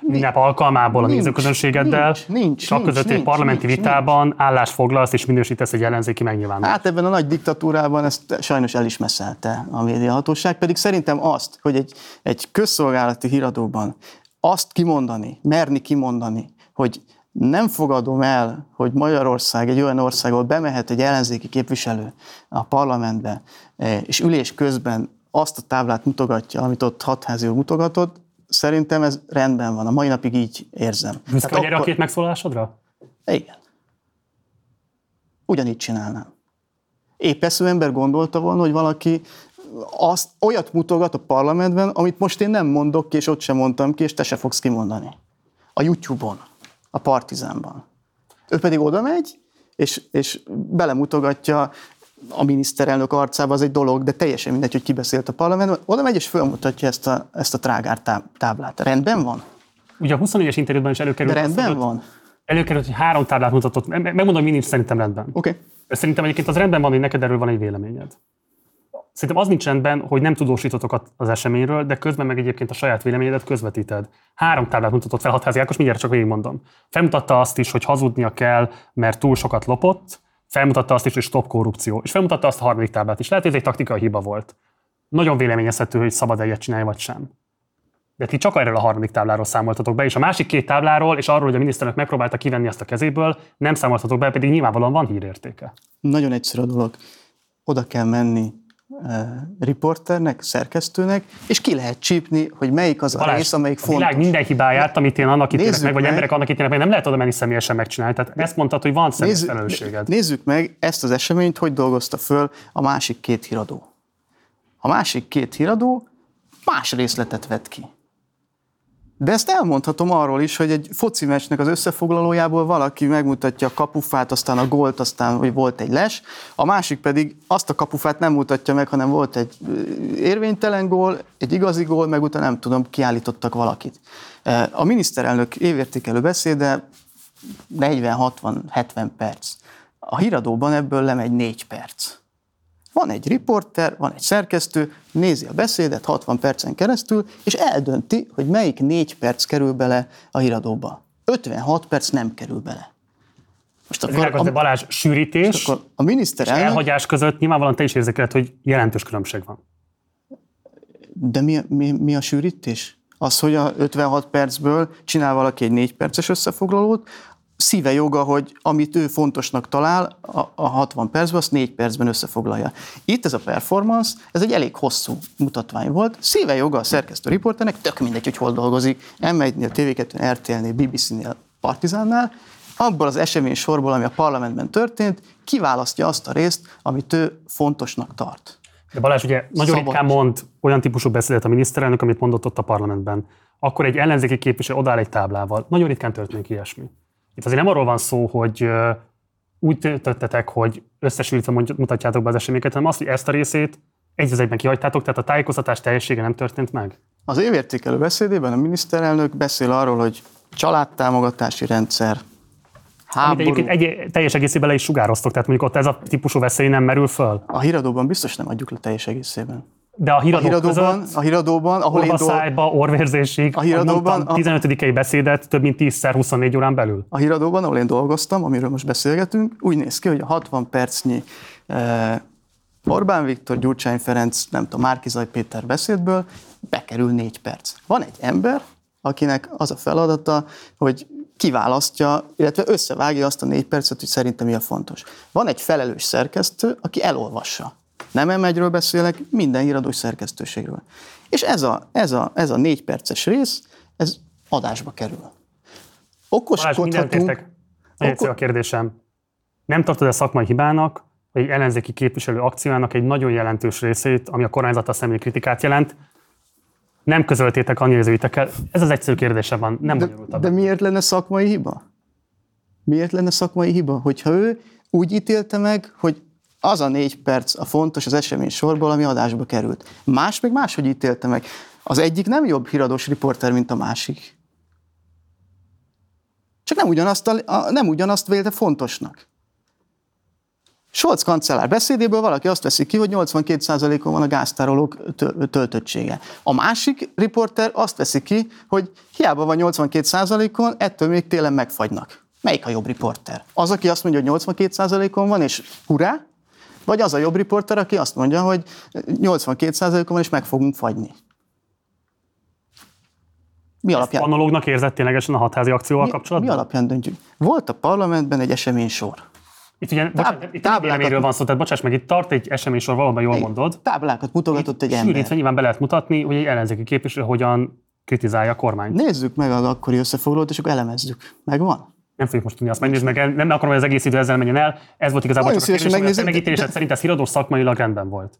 S1: ünnep alkalmából a nézőközönségeddel, nincs, nincs, és a között nincs, egy parlamenti nincs, vitában nincs. állást foglalsz és minősítesz egy ellenzéki megnyilvánulást.
S2: Hát ebben a nagy diktatúrában ezt sajnos el is messzelte a médiahatóság, pedig szerintem azt, hogy egy, egy közszolgálati híradóban azt kimondani, merni kimondani, hogy nem fogadom el, hogy Magyarország egy olyan ország, ahol bemehet egy ellenzéki képviselő a parlamentbe, eh, és ülés közben azt a táblát mutogatja, amit ott hatházi úr mutogatott, szerintem ez rendben van. A mai napig így érzem.
S1: Büszke vagy erre a két megszólásodra?
S2: Igen. Ugyanígy csinálnám. Épp eszű ember gondolta volna, hogy valaki azt, olyat mutogat a parlamentben, amit most én nem mondok ki, és ott sem mondtam ki, és te se fogsz kimondani. A YouTube-on, a Partizánban. Ő pedig oda megy, és, és belemutogatja a miniszterelnök arcába, az egy dolog, de teljesen mindegy, hogy ki beszélt a parlamentben. Oda megy, és fölmutatja ezt a, ezt a trágár táblát. Rendben van?
S1: Ugye a 24-es interjúban is előkerült.
S2: De rendben az, van?
S1: Előkerült, hogy három táblát mutatott. Megmondom, hogy mi nincs szerintem rendben.
S2: Oké. Okay.
S1: Szerintem egyébként az rendben van, hogy neked erről van egy véleményed. Szerintem az nincs rendben, hogy nem tudósítotok az eseményről, de közben meg egyébként a saját véleményedet közvetíted. Három táblát mutatott fel Hatházi Ákos, mindjárt csak végigmondom. Felmutatta azt is, hogy hazudnia kell, mert túl sokat lopott, felmutatta azt is, hogy stop korrupció, és felmutatta azt a harmadik táblát is. Lehet, hogy ez egy taktikai hiba volt. Nagyon véleményezhető, hogy szabad egyet csinálni, vagy sem. De ti csak erről a harmadik tábláról számoltatok be, és a másik két tábláról, és arról, hogy a miniszternek megpróbálta kivenni ezt a kezéből, nem számoltatok be, pedig nyilvánvalóan van hírértéke.
S2: Nagyon egyszerű a dolog. Oda kell menni riporternek, szerkesztőnek, és ki lehet csípni, hogy melyik az Balázs, a rész, amelyik fontos.
S1: A világ minden hibáját, amit én annak ítélek meg, vagy meg, emberek annak ítélek meg, nem lehet oda menni személyesen megcsinálni. Tehát ezt mondtad, hogy van személyes nézzük, felelősséged.
S2: Nézzük meg ezt az eseményt, hogy dolgozta föl a másik két híradó. A másik két híradó más részletet vett ki. De ezt elmondhatom arról is, hogy egy foci meccsnek az összefoglalójából valaki megmutatja a kapufát, aztán a gólt, aztán hogy volt egy les, a másik pedig azt a kapufát nem mutatja meg, hanem volt egy érvénytelen gól, egy igazi gól, meg utána nem tudom, kiállítottak valakit. A miniszterelnök évértékelő beszéde 40-60-70 perc. A híradóban ebből lemegy 4 perc. Van egy riporter, van egy szerkesztő, nézi a beszédet 60 percen keresztül, és eldönti, hogy melyik 4 perc kerül bele a híradóba. 56 perc nem kerül bele.
S1: Most akkor a, Balázs sűrítés akkor a miniszterelnök, és elhagyás között nyilvánvalóan te is érzékeled, hogy jelentős különbség van.
S2: De mi, mi, mi a sűrítés? Az, hogy a 56 percből csinál valaki egy 4 perces összefoglalót, szíve joga, hogy amit ő fontosnak talál a, a 60 percben, azt 4 percben összefoglalja. Itt ez a performance, ez egy elég hosszú mutatvány volt. Szíve joga a szerkesztő riporternek, tök mindegy, hogy hol dolgozik, M1-nél, TV2-nél, RTL-nél, BBC-nél, Partizánnál, abból az esemény sorból, ami a parlamentben történt, kiválasztja azt a részt, amit ő fontosnak tart.
S1: De Balázs ugye nagyon Szabad. ritkán mond olyan típusú beszédet a miniszterelnök, amit mondott ott a parlamentben. Akkor egy ellenzéki képviselő odáll egy táblával. Nagyon ritkán történik ilyesmi. Itt azért nem arról van szó, hogy úgy tettetek, hogy összesülítve mutatjátok be az eseményeket, hanem azt, hogy ezt a részét egy az egyben kihagytátok, tehát a tájékoztatás teljessége nem történt meg?
S2: Az évértékelő beszédében a miniszterelnök beszél arról, hogy családtámogatási rendszer,
S1: háború. Amit egyébként egy, teljes egészében le is sugároztok, tehát mondjuk ott ez a típusú veszély nem merül föl?
S2: A híradóban biztos nem adjuk le teljes egészében.
S1: De a híradók
S2: a híradóban, között, a híradóban ahol
S1: én dolg... szájba, orvérzésig, a híradóban, a 15 beszédet több mint 10-szer 24 órán belül.
S2: A híradóban, ahol én dolgoztam, amiről most beszélgetünk, úgy néz ki, hogy a 60 percnyi eh, Orbán Viktor, Gyurcsány Ferenc, nem tudom, Márkizaj Péter beszédből bekerül 4 perc. Van egy ember, akinek az a feladata, hogy kiválasztja, illetve összevágja azt a négy percet, hogy szerintem mi a fontos. Van egy felelős szerkesztő, aki elolvassa nem M1-ről beszélek, minden híradós szerkesztőségről. És ez a, ez, a, ez a négy perces rész, ez adásba kerül.
S1: Okoskodhatunk... Okos... a kérdésem. Nem tartod a szakmai hibának, hogy egy ellenzéki képviselő akciójának egy nagyon jelentős részét, ami a kormányzata személyi kritikát jelent, nem közöltétek a nézőitekkel. Ez az egyszerű kérdése van, nem
S2: de, de miért lenne szakmai hiba? Miért lenne szakmai hiba? Hogyha ő úgy ítélte meg, hogy az a négy perc a fontos az esemény sorból, ami adásba került. Más meg máshogy ítélte meg. Az egyik nem jobb híradós riporter, mint a másik. Csak nem ugyanazt, a, nem ugyanazt vélte fontosnak. Scholz kancellár beszédéből valaki azt veszi ki, hogy 82%-on van a gáztárolók töltöttsége. A másik riporter azt veszi ki, hogy hiába van 82%-on, ettől még télen megfagynak. Melyik a jobb riporter? Az, aki azt mondja, hogy 82%-on van, és hurrá, vagy az a jobb riporter, aki azt mondja, hogy 82%-on van, és meg fogunk fagyni. Mi alapján?
S1: Analógnak érzett ténylegesen a hatházi akcióval
S2: Mi,
S1: kapcsolatban?
S2: mi alapján döntjük? Volt a parlamentben egy eseménysor.
S1: Itt ugye, bocsánat, itt
S2: táblákat-
S1: van szó, tehát bocsáss meg, itt tart egy eseménysor, valóban jól mondod.
S2: Táblákat mutogatott egy ember.
S1: Sűrítve nyilván be lehet mutatni, hogy egy ellenzéki képviselő hogyan kritizálja a kormányt.
S2: Nézzük meg az akkori összefoglalót, és akkor elemezzük. Megvan?
S1: Nem fogjuk most tudni azt megnézni, meg nem akarom, hogy az egész idő ezzel menjen el. Ez volt igazából
S2: Nagyon
S1: csak a kérdés, megítélésed
S2: de-
S1: szerint ez híradós szakmailag rendben volt.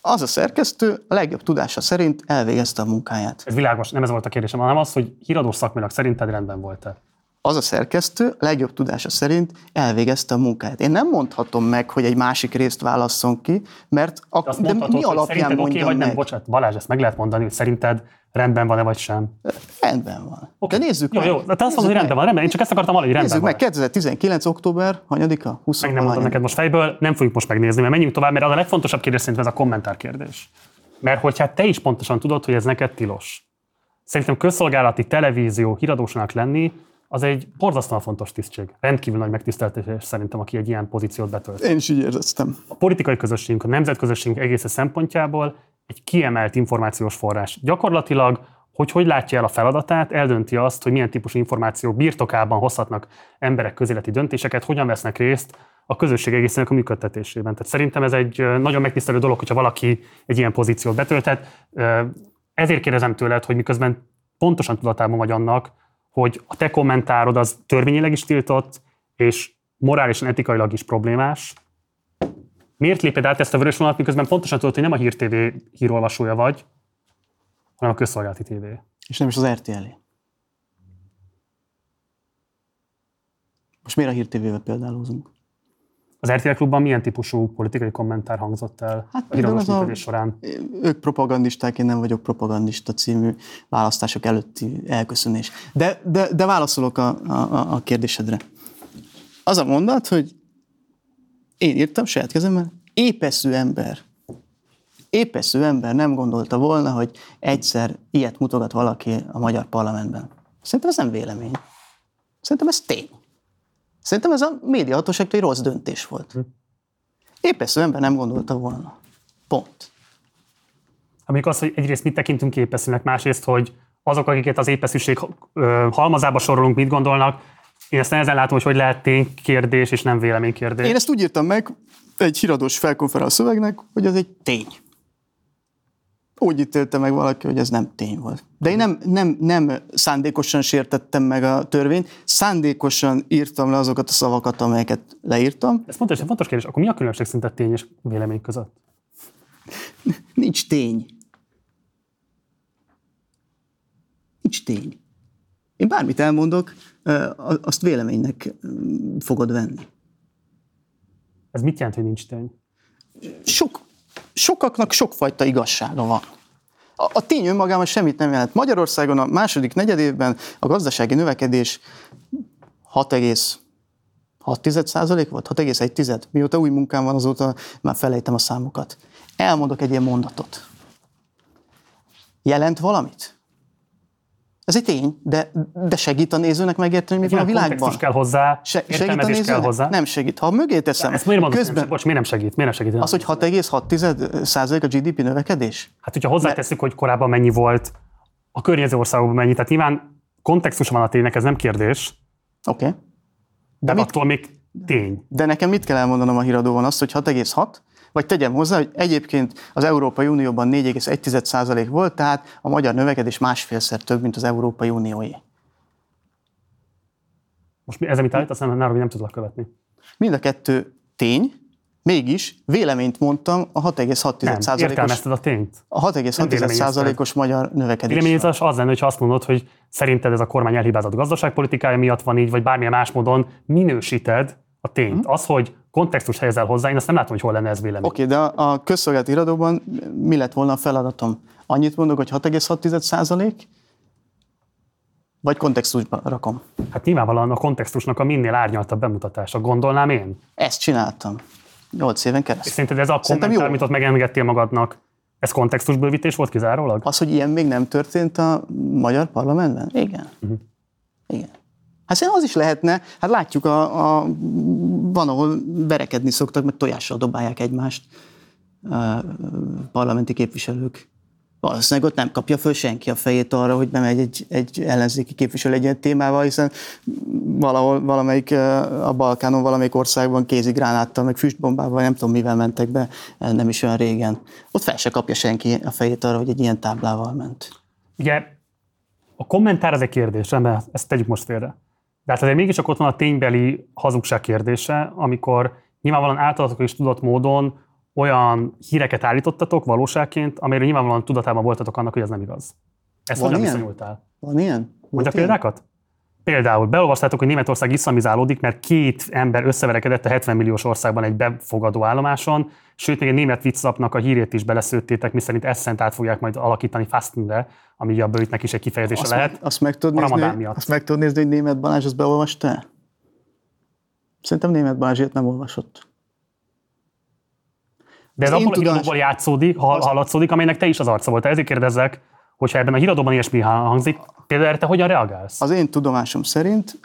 S2: Az a szerkesztő a legjobb tudása szerint elvégezte a munkáját.
S1: Ez világos, nem ez volt a kérdésem, hanem az, hogy híradós szakmailag szerinted rendben volt-e.
S2: Az a szerkesztő a legjobb tudása szerint elvégezte a munkáját. Én nem mondhatom meg, hogy egy másik részt válasszon ki, mert a, de mi alapján mondjam
S1: nem?
S2: meg?
S1: Bocsánat, Balázs, ezt meg lehet mondani, hogy szerinted rendben van-e, vagy sem.
S2: Rendben van. Okay. De nézzük
S1: Jó,
S2: meg.
S1: jó, de te azt mondod, hogy rendben van, rendben. Én csak ezt akartam hallani, hogy rendben
S2: Nézzük
S1: van.
S2: meg, 2019. október, hanyadika? 20
S1: Meg nem mondom neked most fejből, nem fogjuk most megnézni, mert menjünk tovább, mert az a legfontosabb kérdés szerintem ez a kommentár kérdés. Mert hogyha te is pontosan tudod, hogy ez neked tilos. Szerintem közszolgálati televízió híradósnak lenni, az egy borzasztóan fontos tisztség. Rendkívül nagy megtiszteltetés szerintem, aki egy ilyen pozíciót betölt.
S2: Én is így éreztem.
S1: A politikai közösségünk, a nemzetközösségünk egész szempontjából egy kiemelt információs forrás. Gyakorlatilag, hogy hogy látja el a feladatát, eldönti azt, hogy milyen típusú információ birtokában hozhatnak emberek közéleti döntéseket, hogyan vesznek részt a közösség egészének a működtetésében. Tehát szerintem ez egy nagyon megtisztelő dolog, hogyha valaki egy ilyen pozíciót betölthet. Ezért kérdezem tőled, hogy miközben pontosan tudatában vagy annak, hogy a te kommentárod az törvényileg is tiltott, és morálisan, etikailag is problémás, Miért léped át ezt a vörös vonalat, miközben pontosan tudod, hogy nem a Hír TV hírolvasója vagy, hanem a közszolgálati TV.
S2: És nem is az RTL. -é. Most miért a Hír TV-vel példálózunk?
S1: Az RTL Klubban milyen típusú politikai kommentár hangzott el
S2: Hát
S1: a hírolvas
S2: a-
S1: során?
S2: Ők propagandisták, én nem vagyok propagandista című választások előtti elköszönés. De, de, de válaszolok a, a, a kérdésedre. Az a mondat, hogy én írtam saját kezemmel, épeszű ember. Épeszű ember nem gondolta volna, hogy egyszer ilyet mutogat valaki a magyar parlamentben. Szerintem ez nem vélemény. Szerintem ez tény. Szerintem ez a médiahatóságtól egy rossz döntés volt. Épeszű ember nem gondolta volna. Pont.
S1: Amik az, hogy egyrészt mit tekintünk képeszűnek, másrészt, hogy azok, akiket az épeszűség halmazába sorolunk, mit gondolnak, én ezt nehezen látom, hogy hogy lehet ténykérdés és nem véleménykérdés.
S2: Én ezt úgy írtam meg egy híradós felkonferál szövegnek, hogy ez egy tény. Úgy ítélte meg valaki, hogy ez nem tény volt. De én nem, nem, nem szándékosan sértettem meg a törvényt, szándékosan írtam le azokat a szavakat, amelyeket leírtam.
S1: Ez fontos, fontos kérdés. Akkor mi a különbség szerinted tény és vélemény között?
S2: Nincs tény. Nincs tény. Én bármit elmondok, azt véleménynek fogod venni.
S1: Ez mit jelent, hogy nincs tény?
S2: sok, sokaknak sokfajta igazsága van. A, a tény önmagában semmit nem jelent. Magyarországon a második negyedévben a gazdasági növekedés 6,6 százalék volt, 6,1. Mióta új munkám van, azóta már felejtem a számokat. Elmondok egy ilyen mondatot. Jelent valamit? Ez egy tény, de, de segít a nézőnek megérteni, hogy mi van a világban.
S1: kell hozzá,
S2: Se, segít a
S1: értelmezés kell
S2: nézőnek?
S1: hozzá.
S2: Nem segít. Ha mögé teszem,
S1: Ezt miért mondod,
S2: közben,
S1: közben... Bocs, miért nem segít? Miért nem segít?
S2: az, hogy 6,6 százalék a GDP növekedés?
S1: Hát, hogyha hozzátesszük, hogy korábban mennyi volt, a környező országokban mennyi, tehát nyilván kontextus van a ténynek, ez nem kérdés,
S2: Oké. Okay.
S1: de
S2: mit-
S1: attól még tény.
S2: De nekem mit kell elmondanom a híradóban? Azt, hogy 6,6? Vagy tegyem hozzá, hogy egyébként az Európai Unióban 4,1 százalék volt, tehát a magyar növekedés másfélszer több, mint az Európai Unióé.
S1: Most mi- ezzel mit állítasz, nem, nem, nem tudlak követni.
S2: Mind a kettő tény, mégis véleményt mondtam a 6,6
S1: Nem,
S2: százalékos,
S1: értelmezted a tényt.
S2: a 6,6
S1: véleményezted.
S2: százalékos magyar növekedés.
S1: Véleményezés az lenne, hogyha azt mondod, hogy szerinted ez a kormány elhibázott gazdaságpolitikája miatt van így, vagy bármilyen más módon minősíted a tényt. Az, hogy kontextus helyezel hozzá, én azt nem látom, hogy hol lenne ez vélemény.
S2: Oké, de a, a közszolgálati iradóban mi lett volna a feladatom? Annyit mondok, hogy 6,6 százalék, vagy kontextusba rakom.
S1: Hát nyilvánvalóan a kontextusnak a minél árnyaltabb bemutatása, gondolnám én.
S2: Ezt csináltam. 8 éven keresztül.
S1: Szerinted ez a kommentár, amit ott megengedtél magadnak, ez kontextusbővítés volt kizárólag?
S2: Az, hogy ilyen még nem történt a magyar parlamentben? Igen. Uh-huh. Igen. Hát szerintem az is lehetne, hát látjuk, a, a, van, ahol verekedni szoktak, meg tojással dobálják egymást a parlamenti képviselők. valószínűleg ott nem kapja föl senki a fejét arra, hogy bemegy egy, egy ellenzéki képviselő egy ilyen témával, hiszen valahol, valamelyik a Balkánon, valamelyik országban kézigránáttal, meg füstbombával, nem tudom mivel mentek be, nem is olyan régen. Ott fel se kapja senki a fejét arra, hogy egy ilyen táblával ment.
S1: Ugye a kommentár az egy kérdés, rendben, ezt tegyük most félre. De hát azért mégiscsak ott van a ténybeli hazugság kérdése, amikor nyilvánvalóan általatok is tudott módon olyan híreket állítottatok valóságként, amelyről nyilvánvalóan tudatában voltatok annak, hogy ez nem igaz. Ezt hogyan viszonyultál?
S2: Van ilyen?
S1: Mondja példákat? Például beolvastátok, hogy Németország iszlamizálódik, mert két ember összeverekedett a 70 milliós országban egy befogadó állomáson, sőt, még egy német viccapnak a hírét is beleszőttétek, miszerint Eszent át fogják majd alakítani Fastenre, ami a bőjtnek is egy kifejezése
S2: azt
S1: lehet.
S2: Meg, azt meg tudod nézni, miatt. azt meg tudod nézni, hogy német Balázs azt beolvasta Szerintem német Balázsért nem olvasott.
S1: De ez abból a híradóból játszódik, hallatszódik, amelynek te is az arca volt. Ezért kérdezek, hogyha ebben a híradóban ilyesmi hangzik, például te hogyan reagálsz?
S2: Az én tudomásom szerint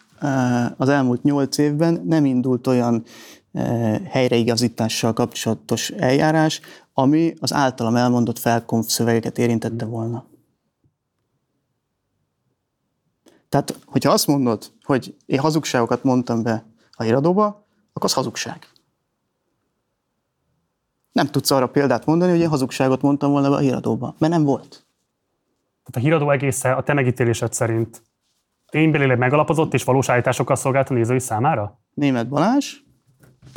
S2: az elmúlt nyolc évben nem indult olyan helyreigazítással kapcsolatos eljárás, ami az általam elmondott felkonf szövegeket érintette volna. Tehát, hogyha azt mondod, hogy én hazugságokat mondtam be a híradóba, akkor az hazugság. Nem tudsz arra példát mondani, hogy én hazugságot mondtam volna be a híradóba, mert nem volt.
S1: Tehát a híradó egészen a te megítélésed szerint ténybelileg megalapozott és valós állításokkal szolgált a nézői számára?
S2: Német Balázs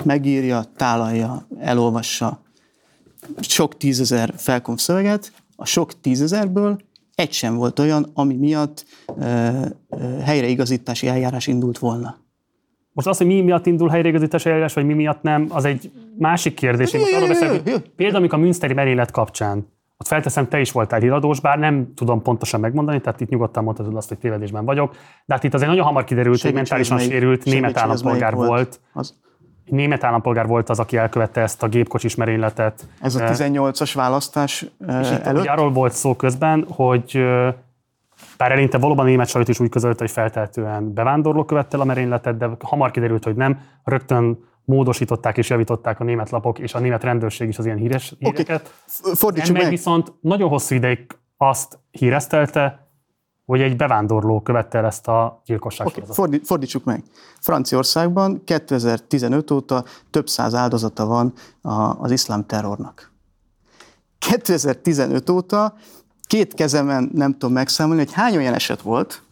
S2: megírja, tálalja, elolvassa sok tízezer felkonf szöveget, a sok tízezerből egy sem volt olyan, ami miatt ö, ö, helyreigazítási eljárás indult volna.
S1: Most az, hogy mi miatt indul helyreigazítási eljárás, vagy mi miatt nem, az egy másik kérdés. Én arról beszélek, például, amikor a Münsteri merénylet kapcsán, ott felteszem, te is voltál híradós, bár nem tudom pontosan megmondani, tehát itt nyugodtan mondhatod azt, hogy tévedésben vagyok, de hát itt azért nagyon hamar kiderült, hogy mentálisan sérült német állampolgár volt. volt. Az... Német állampolgár volt az, aki elkövette ezt a gépkocsis merényletet.
S2: Ez a 18-as választás és előtt?
S1: Arról volt szó közben, hogy bár elinte valóban a német sajtó is úgy közölte, hogy feltehetően bevándorló követte a merényletet, de hamar kiderült, hogy nem. Rögtön módosították és javították a német lapok és a német rendőrség is az ilyen híres híreket.
S2: Okay. Fordítsuk
S1: meg. viszont nagyon hosszú ideig azt híreztelte, hogy egy bevándorló követte el ezt a gyilkosságot.
S2: Okay. Fordítsuk meg. Franciaországban 2015 óta több száz áldozata van az iszlám terrornak. 2015 óta két kezemen nem tudom megszámolni, hogy hány olyan eset volt,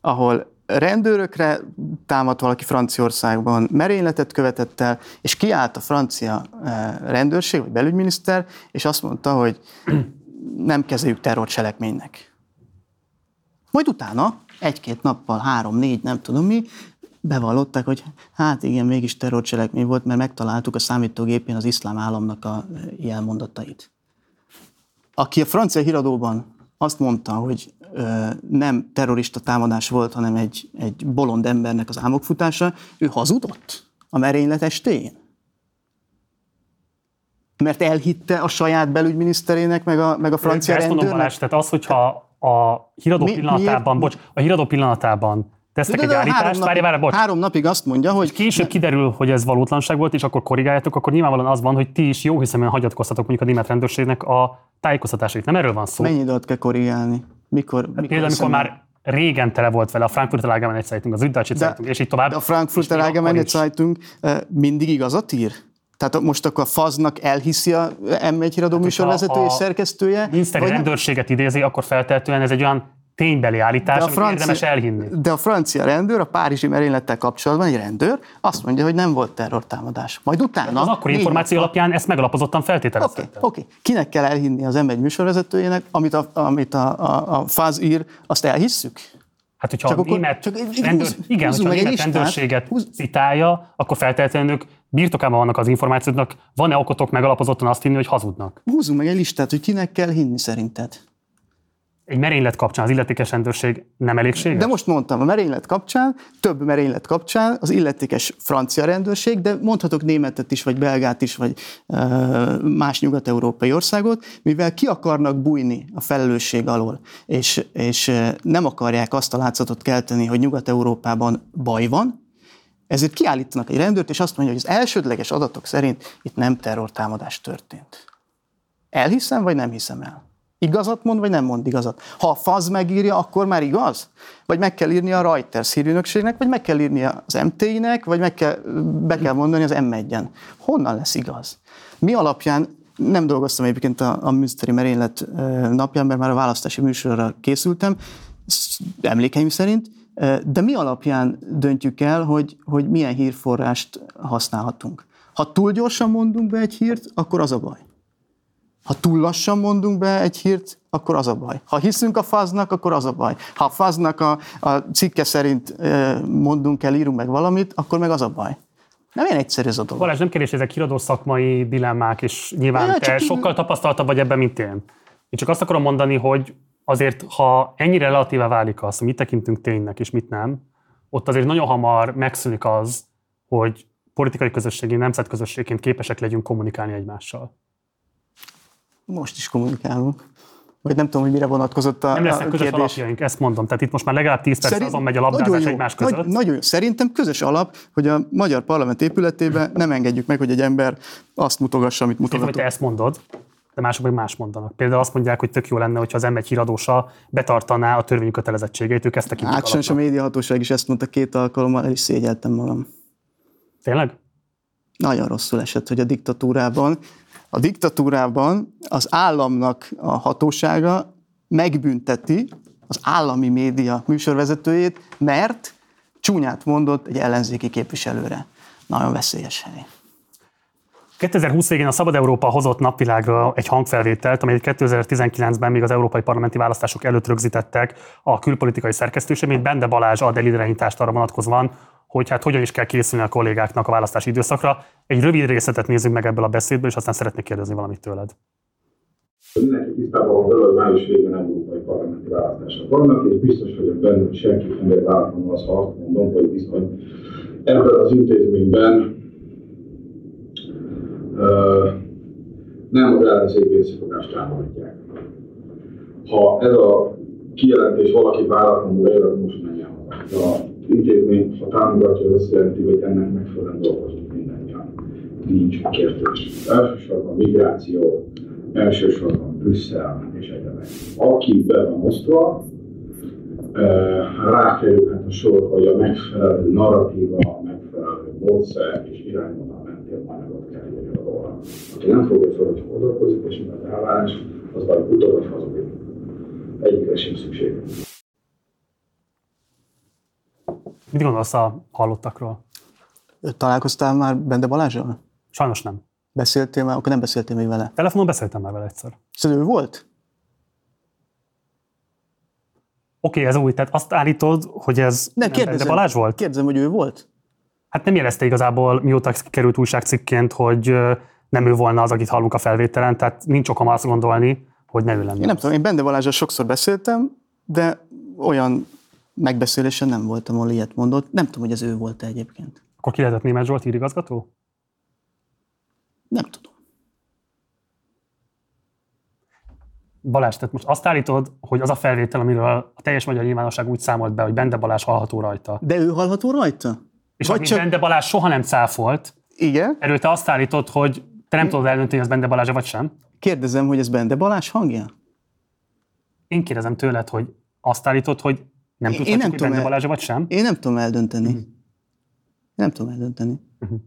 S2: ahol rendőrökre támadt valaki Franciaországban, merényletet követett el, és kiállt a francia eh, rendőrség, vagy belügyminiszter, és azt mondta, hogy (clears throat) nem kezeljük terrorcselekménynek. Majd utána, egy-két nappal, három-négy, nem tudom mi, bevallották, hogy hát igen, mégis terrorcselekmény volt, mert megtaláltuk a számítógépén az iszlám államnak a jelmondatait aki a francia híradóban azt mondta, hogy nem terrorista támadás volt, hanem egy, egy bolond embernek az álmokfutása, ő hazudott a merénylet estéjén? Mert elhitte a saját belügyminiszterének, meg a, meg a francia rendőrnek? Mondom, Balázs,
S1: tehát az, hogyha a híradó Mi, pillanatában, miért? bocs, a híradó pillanatában tesznek de, de, egy állítást, három,
S2: várj,
S1: várj, bocs.
S2: három napig azt mondja, hogy...
S1: később kiderül, hogy ez valótlanság volt, és akkor korrigáljátok, akkor nyilvánvalóan az van, hogy ti is jó hiszeműen hagyatkoztatok mondjuk a német rendőrségnek a tájékoztatásait. Nem erről van szó.
S2: Mennyi időt kell korrigálni? Mikor, hát
S1: mikor például, amikor már régen tele volt vele a Frankfurter Allgemeine Zeitung, az Üddeutsche Zeitung, és így tovább.
S2: De a Frankfurter Allgemeine Zeitung mindig igazat ír? Tehát most akkor a faznak elhiszi a M1 híradó hát, műsorvezető és szerkesztője?
S1: Miniszteri rendőrséget idézi, akkor feltehetően ez egy olyan ténybeli állítás, de a francia, érdemes elhinni.
S2: De a francia rendőr, a párizsi merénylettel kapcsolatban egy rendőr azt mondja, hogy nem volt terrortámadás. Majd utána...
S1: Az akkor információ alapján ezt megalapozottan feltételezte.
S2: Oké, okay, okay. Kinek kell elhinni az M1 műsorvezetőjének, amit a, amit a, a, a FAZ ír, azt elhisszük?
S1: Hát, hogyha csak a német, csak, rendőr, húz, igen, hogyha a német rendőrséget húz. citálja, akkor feltétlenül birtokában vannak az információknak, van-e okotok megalapozottan azt hinni, hogy hazudnak?
S2: Húzzunk meg egy listát, hogy kinek kell hinni szerinted
S1: egy merénylet kapcsán az illetékes rendőrség nem elégséges?
S2: De most mondtam, a merénylet kapcsán, több merénylet kapcsán az illetékes francia rendőrség, de mondhatok németet is, vagy belgát is, vagy más nyugat-európai országot, mivel ki akarnak bújni a felelősség alól, és, és nem akarják azt a látszatot kelteni, hogy Nyugat-Európában baj van, ezért kiállítanak egy rendőrt, és azt mondja, hogy az elsődleges adatok szerint itt nem terrortámadás történt. Elhiszem, vagy nem hiszem el? Igazat mond, vagy nem mond igazat? Ha a FAZ megírja, akkor már igaz? Vagy meg kell írni a Reuters hírűnökségnek, vagy meg kell írni az MT-nek, vagy meg kell, be kell mondani az M1-en. Honnan lesz igaz? Mi alapján nem dolgoztam egyébként a, a műszteri merénylet napján, mert már a választási műsorra készültem, emlékeim szerint, de mi alapján döntjük el, hogy, hogy milyen hírforrást használhatunk? Ha túl gyorsan mondunk be egy hírt, akkor az a baj. Ha túl lassan mondunk be egy hírt, akkor az a baj. Ha hiszünk a faznak, akkor az a baj. Ha a faznak a, a cikke szerint mondunk el, írunk meg valamit, akkor meg az a baj. Nem ilyen egyszerű ez a dolog.
S1: Balázs, nem kérdés, ezek híradó szakmai dilemmák, és nyilván ja, te sokkal tapasztaltabb vagy ebben, mint én. Én csak azt akarom mondani, hogy azért, ha ennyire relatíve válik az, mit tekintünk ténynek, és mit nem, ott azért nagyon hamar megszűnik az, hogy politikai közösségi, nemzetközösségként képesek legyünk kommunikálni egymással.
S2: Most is kommunikálunk. Vagy nem tudom, hogy mire vonatkozott a
S1: Nem lesznek közös kérdés. alapjaink, ezt mondom. Tehát itt most már legalább 10 perc Szerint, azon megy a labdázás egymás között. Nagy,
S2: nagyon jó. Szerintem közös alap, hogy a magyar parlament épületében nem engedjük meg, hogy egy ember azt mutogassa, amit mutogatunk.
S1: hogy te ezt mondod, de mások meg más mondanak. Például azt mondják, hogy tök jó lenne, hogyha az M1 híradósa betartaná a törvényi kötelezettségeit, ők ezt tekintik
S2: Hát a médiahatóság is ezt mondta két alkalommal, el is szégyeltem magam.
S1: Tényleg?
S2: Nagyon rosszul esett, hogy a diktatúrában a diktatúrában az államnak a hatósága megbünteti az állami média műsorvezetőjét, mert csúnyát mondott egy ellenzéki képviselőre. Nagyon veszélyes hely.
S1: 2020 végén a Szabad Európa hozott napvilágra egy hangfelvételt, amelyet 2019-ben még az európai parlamenti választások előtt rögzítettek a külpolitikai szerkesztőség, mint Bende Balázs ad el irányítást arra vonatkozóan, hogy hát hogyan is kell készülni a kollégáknak a választási időszakra. Egy rövid részletet nézzünk meg ebből a beszédből, és aztán szeretnék kérdezni valamit tőled.
S3: Mindenki tisztában van vele, hogy május végén európai parlamenti választások vannak, és biztos vagyok benne, hogy senki nem ér váratlanul azt, ha azt mondom, hogy bizony ebben az intézményben uh, nem az ellenzék visszafogást támogatják. Ha ez a kijelentés valaki váratlanul ér, az most menjen haza intézmény, ha támogatja, az azt jelenti, hogy ennek megfelelően dolgozunk mindannyian. Nincs kérdés. Elsősorban migráció, elsősorban Brüsszel és egyenek. Aki be van osztva, rákerülhet a sor, hogy a megfelelő narratíva, a megfelelő módszer és irányvonal mentén anyagot kell írni róla. Aki nem fogja fel, hogy hol és mi az állás, az vagy utóbb vagy hazudik. Egyikre sem szükség.
S1: Mit gondolsz a hallottakról?
S2: Találkoztál már Bende Balázsral?
S1: Sajnos nem.
S2: Beszéltél már? Akkor nem beszéltél még vele.
S1: Telefonon beszéltem már vele egyszer.
S2: Szóval ő volt?
S1: Oké, okay, ez új. Tehát azt állítod, hogy ez
S2: ne, nem Bende
S1: Balázs volt?
S2: Kérdezem, hogy ő volt?
S1: Hát nem jelezte igazából, mióta került újságcikként, hogy nem ő volna az, akit hallunk a felvételen, tehát nincs okom azt gondolni, hogy ne ő lenne.
S2: Én nem tudom, én Bende Balázsral sokszor beszéltem, de olyan megbeszélésen nem voltam, ahol ilyet mondott. Nem tudom, hogy ez ő volt -e egyébként.
S1: Akkor ki lehetett Németh Zsolt hírigazgató?
S2: Nem tudom.
S1: Balázs, tehát most azt állítod, hogy az a felvétel, amiről a teljes magyar nyilvánosság úgy számolt be, hogy Bende Balázs hallható rajta.
S2: De ő hallható rajta?
S1: És Vagy csak... Bende Balázs soha nem cáfolt.
S2: Igen.
S1: Erről te azt állítod, hogy te nem tudod eldönteni, hogy ez Bende Balázs vagy sem.
S2: Kérdezem, hogy ez Bende Balázs hangja?
S1: Én kérdezem tőled, hogy azt állítod, hogy nem tudhatjuk, én nem hogy Bende Balázs vagy sem?
S2: Én nem tudom eldönteni. Uh-huh. Nem tudom eldönteni. Uh-huh.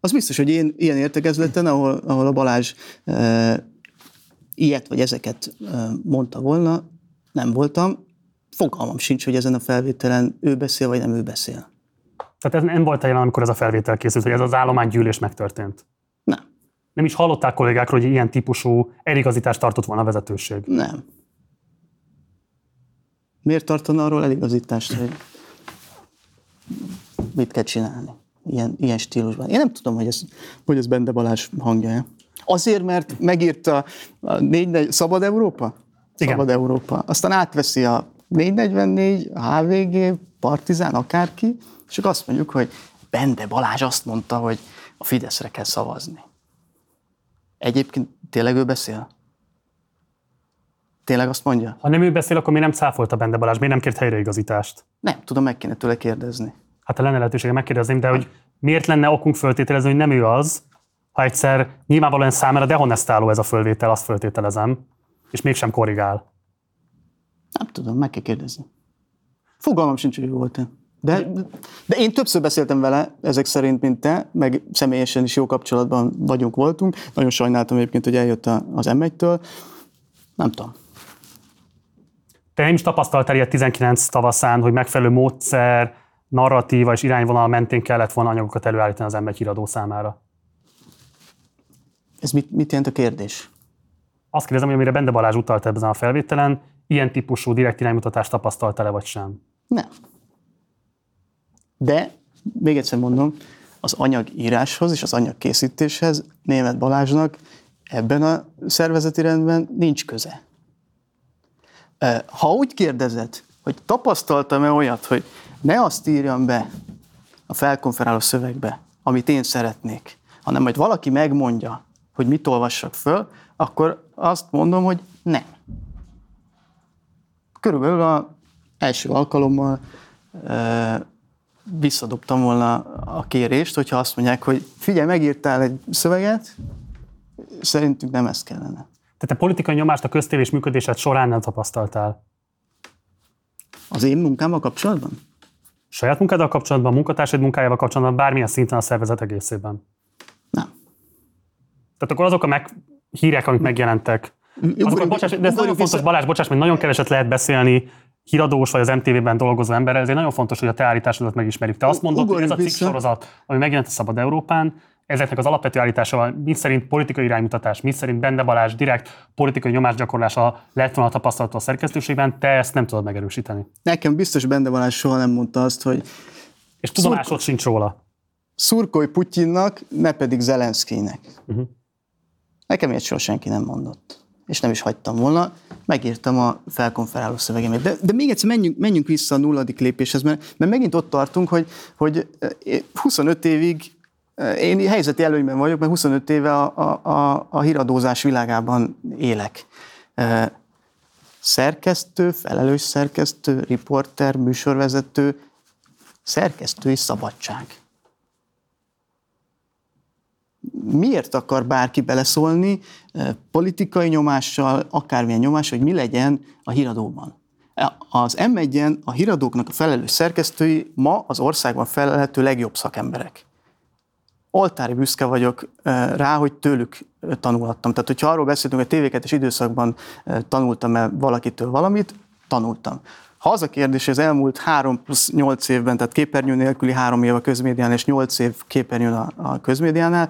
S2: Az biztos, hogy én ilyen értekezleten, ahol, ahol a Balázs e, ilyet vagy ezeket e, mondta volna, nem voltam. Fogalmam sincs, hogy ezen a felvételen ő beszél, vagy nem ő beszél.
S1: Tehát ez nem volt jelen, amikor ez a felvétel készült, hogy ez az állománygyűlés megtörtént?
S2: Nem.
S1: Nem is hallották kollégákról, hogy ilyen típusú eligazítást tartott volna a vezetőség?
S2: Nem. Miért tartana arról eligazítást, hogy mit kell csinálni ilyen, ilyen stílusban? Én nem tudom, hogy ez, hogy ez Bende Balázs hangja Azért, mert megírta a 4, Szabad Európa? Igen. Szabad Európa. Aztán átveszi a 444, a HVG, Partizán, akárki, és csak azt mondjuk, hogy Bende Balázs azt mondta, hogy a Fideszre kell szavazni. Egyébként tényleg ő beszél? Tényleg azt mondja?
S1: Ha nem ő beszél, akkor mi nem cáfolta Bende Balázs? Miért nem kért helyreigazítást?
S2: Nem, tudom, meg kéne tőle kérdezni.
S1: Hát ha lenne lehetősége megkérdezni, de hogy miért lenne okunk föltételezni, hogy nem ő az, ha egyszer nyilvánvalóan számára dehonestáló ez a fölvétel, azt föltételezem, és mégsem korrigál?
S2: Nem tudom, meg kell kérdezni. Fogalmam sincs, hogy ő volt-e. De, de én többször beszéltem vele, ezek szerint, mint te, meg személyesen is jó kapcsolatban vagyunk, voltunk. Nagyon sajnáltam egyébként, hogy eljött az m től Nem tudom.
S1: Te nem is tapasztaltál ilyet 19 tavaszán, hogy megfelelő módszer, narratíva és irányvonal mentén kellett volna anyagokat előállítani az m híradó számára.
S2: Ez mit, mit jelent a kérdés?
S1: Azt kérdezem, hogy amire Bende Balázs utalt ebben a felvételen, ilyen típusú direkt iránymutatást tapasztaltál-e vagy sem?
S2: Nem. De, még egyszer mondom, az anyagíráshoz és az anyagkészítéshez német Balázsnak ebben a szervezeti rendben nincs köze. Ha úgy kérdezed, hogy tapasztaltam-e olyat, hogy ne azt írjam be a felkonferáló szövegbe, amit én szeretnék, hanem majd valaki megmondja, hogy mit olvassak föl, akkor azt mondom, hogy nem. Körülbelül a első alkalommal ö, visszadobtam volna a kérést, hogyha azt mondják, hogy figyelj, megírtál egy szöveget, szerintünk nem ez kellene.
S1: Tehát te politikai nyomást a köztévés működésed során nem tapasztaltál.
S2: Az én munkámmal kapcsolatban?
S1: Saját munkáddal kapcsolatban, munkatársaid munkájával kapcsolatban, bármilyen szinten a szervezet egészében.
S2: Nem.
S1: Tehát akkor azok a meg, hírek, amik megjelentek, azok a, bocsáss, de ez nagyon fontos, Balázs, bocsáss, mert nagyon keveset lehet beszélni híradós vagy az MTV-ben dolgozó emberrel, ezért nagyon fontos, hogy a te állításodat megismerjük. Te azt mondod, hogy ez a cikk sorozat, ami megjelent a Szabad Európán, ezeknek az alapvető állításával, mi szerint politikai iránymutatás, mi szerint Bende Balázs direkt politikai nyomásgyakorlása lett volna tapasztalható a szerkesztőségben, te ezt nem tudod megerősíteni.
S2: Nekem biztos benne van, soha nem mondta azt, hogy
S1: És tudomásod sincs róla.
S2: szurkolj Putyinnak, ne pedig Zelenszkijnek.
S1: Mhm.
S2: Uh-huh. Nekem ilyet soha senki nem mondott. És nem is hagytam volna, megírtam a felkonferáló szövegemet. De, de még egyszer menjünk, menjünk vissza a nulladik lépéshez, mert, mert megint ott tartunk, hogy, hogy eh, 25 évig eh, én helyzeti előnyben vagyok, mert 25 éve a, a, a, híradózás világában élek. Szerkesztő, felelős szerkesztő, riporter, műsorvezető, szerkesztői szabadság miért akar bárki beleszólni politikai nyomással, akármilyen nyomás, hogy mi legyen a híradóban. Az m a híradóknak a felelős szerkesztői ma az országban felelhető legjobb szakemberek. Oltári büszke vagyok rá, hogy tőlük tanulhattam. Tehát, hogyha arról beszéltünk, hogy tv és időszakban tanultam-e valakitől valamit, tanultam. Ha az a kérdés, az elmúlt 3 plusz 8 évben, tehát képernyő nélküli 3 év a közmédiánál és 8 év képernyőn a, a közmédiánál,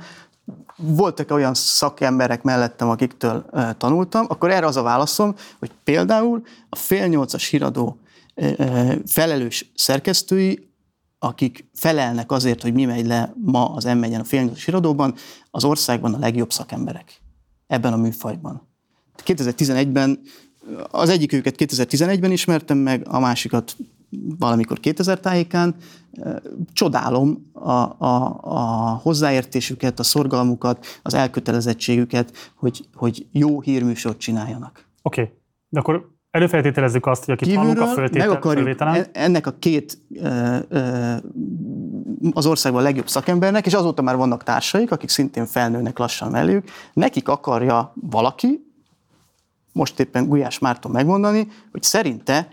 S2: voltak olyan szakemberek mellettem, akiktől tanultam, akkor erre az a válaszom, hogy például a fél nyolcas híradó felelős szerkesztői, akik felelnek azért, hogy mi megy le ma az m a fél nyolcas híradóban, az országban a legjobb szakemberek ebben a műfajban. 2011-ben az egyik őket 2011-ben ismertem meg, a másikat valamikor 2000 tájékán. Csodálom a, a, a hozzáértésüket, a szorgalmukat, az elkötelezettségüket, hogy, hogy jó hírműsort csináljanak.
S1: Oké, okay. de akkor előfeltételezzük azt, hogy aki tanul a
S2: Kívülről
S1: föltétel,
S2: meg akarjuk
S1: fölvételen,
S2: e- ennek a két ö, ö, az országban a legjobb szakembernek, és azóta már vannak társaik, akik szintén felnőnek lassan melléjük, nekik akarja valaki, most éppen Gulyás Márton megmondani, hogy szerinte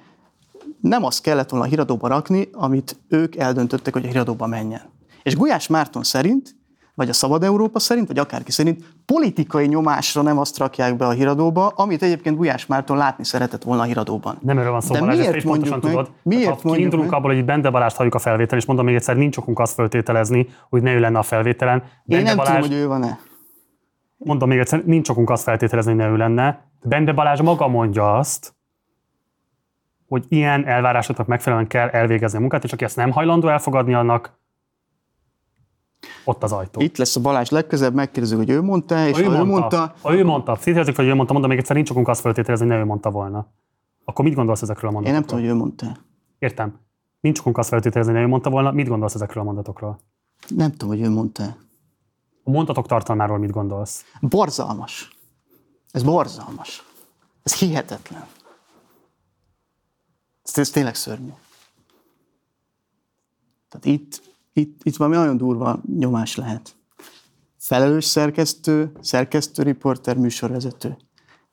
S2: nem azt kellett volna a híradóba rakni, amit ők eldöntöttek, hogy a híradóba menjen. És Gulyás Márton szerint, vagy a Szabad Európa szerint, vagy akárki szerint politikai nyomásra nem azt rakják be a híradóba, amit egyébként Gulyás Márton látni szeretett volna a híradóban.
S1: nem erről van szó,
S2: De
S1: Balázs, ezt
S2: miért
S1: is pontosan
S2: meg?
S1: tudod.
S2: Miért
S1: ha
S2: mondjuk
S1: kiindulunk
S2: meg?
S1: abból, hogy Bende Balást halljuk a felvétel, és mondom még egyszer, nincs okunk azt föltételezni, hogy ne ő lenne a felvételen.
S2: Én
S1: Bende
S2: nem
S1: Balázs,
S2: tudom, hogy ő van-e.
S1: mondom még egyszer, nincs okunk azt feltételezni, hogy ne ő lenne. Bende Balázs maga mondja azt, hogy ilyen elvárásoknak megfelelően kell elvégezni a munkát, és aki ezt nem hajlandó elfogadni, annak ott az ajtó.
S2: Itt lesz a Balázs legközelebb, megkérdezzük, hogy ő mondta, és
S1: Ha
S2: ha ő mondta,
S1: ha ő mondta, széthelyezzük, hogy ő mondta, mondom még egyszer, nincs okunk azt feltételezni, hogy ne ő mondta volna. Akkor mit gondolsz ezekről a
S2: én
S1: mondatokról?
S2: nem tudom, hogy ő mondta.
S1: Értem. Nincs okunk azt feltételezni, hogy ő mondta volna. Mit gondolsz ezekről a mondatokról?
S2: Nem tudom, hogy ő mondta.
S1: A mondatok tartalmáról mit gondolsz?
S2: Borzalmas. Ez borzalmas. Ez hihetetlen. Ez, ez tényleg szörnyű. Tehát itt, itt, itt valami nagyon durva nyomás lehet. Felelős szerkesztő, szerkesztő, riporter, műsorvezető.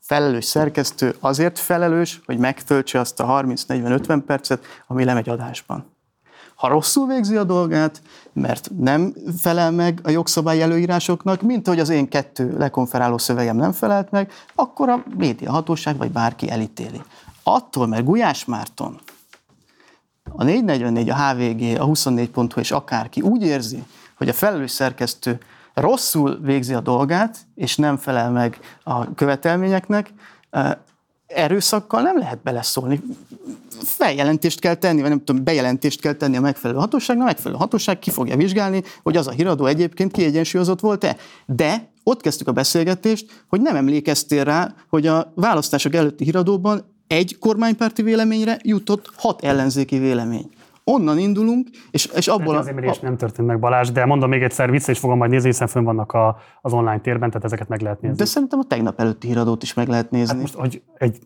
S2: felelős szerkesztő azért felelős, hogy megtöltse azt a 30-40-50 percet, ami lemegy adásban. Ha rosszul végzi a dolgát, mert nem felel meg a jogszabály előírásoknak, mint hogy az én kettő lekonferáló szövegem nem felelt meg, akkor a média hatóság vagy bárki elítéli. Attól, mert Gulyás Márton, a 444, a HVG, a 24.hu és akárki úgy érzi, hogy a felelős szerkesztő rosszul végzi a dolgát, és nem felel meg a követelményeknek, erőszakkal nem lehet beleszólni. Feljelentést kell tenni, vagy nem tudom, bejelentést kell tenni a megfelelő hatóságnak, a megfelelő hatóság ki fogja vizsgálni, hogy az a híradó egyébként kiegyensúlyozott volt-e. De ott kezdtük a beszélgetést, hogy nem emlékeztél rá, hogy a választások előtti híradóban egy kormánypárti véleményre jutott hat ellenzéki vélemény. Onnan indulunk, és, és abból...
S1: Hát az a... nem történt meg Balázs, de mondom még egyszer, vissza is fogom majd nézni, hiszen fönn vannak a, az online térben, tehát ezeket meg lehet nézni.
S2: De szerintem a tegnap előtti híradót is meg lehet nézni. Hát
S1: most, hogy egy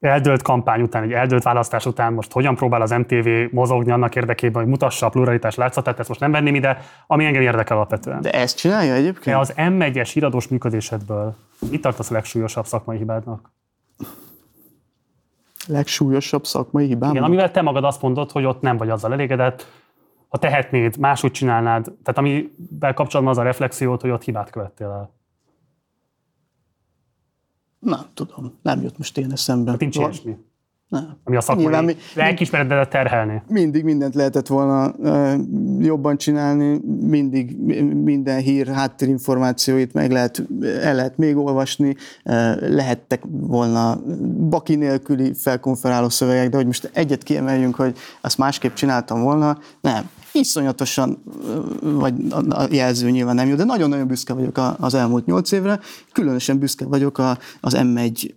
S1: eldölt kampány után, egy eldölt választás után most hogyan próbál az MTV mozogni annak érdekében, hogy mutassa a pluralitás látszatát, ezt most nem venném ide, ami engem érdekel alapvetően.
S2: De ezt csinálja egyébként? De
S1: az M1-es híradós működésedből mit tartasz a legsúlyosabb szakmai hibádnak?
S2: Legsúlyosabb szakmai hibám.
S1: Igen, amivel te magad azt mondod, hogy ott nem vagy azzal elégedett, ha tehetnéd, máshogy csinálnád, tehát amivel kapcsolatban az a reflexiót, hogy ott hibát követtél el.
S2: Nem tudom, nem jut most én eszembe.
S1: Hát nincs ilyesmi. Nem. Ami a szakmai Nyilván, lelkismeretedet terhelni.
S2: Mindig mindent lehetett volna uh, jobban csinálni, mindig minden hír háttérinformációit meg lehet, el lehet még olvasni, uh, lehettek volna baki nélküli felkonferáló szövegek, de hogy most egyet kiemeljünk, hogy azt másképp csináltam volna, nem iszonyatosan, vagy a jelző nyilván nem jó, de nagyon-nagyon büszke vagyok az elmúlt nyolc évre, különösen büszke vagyok az M1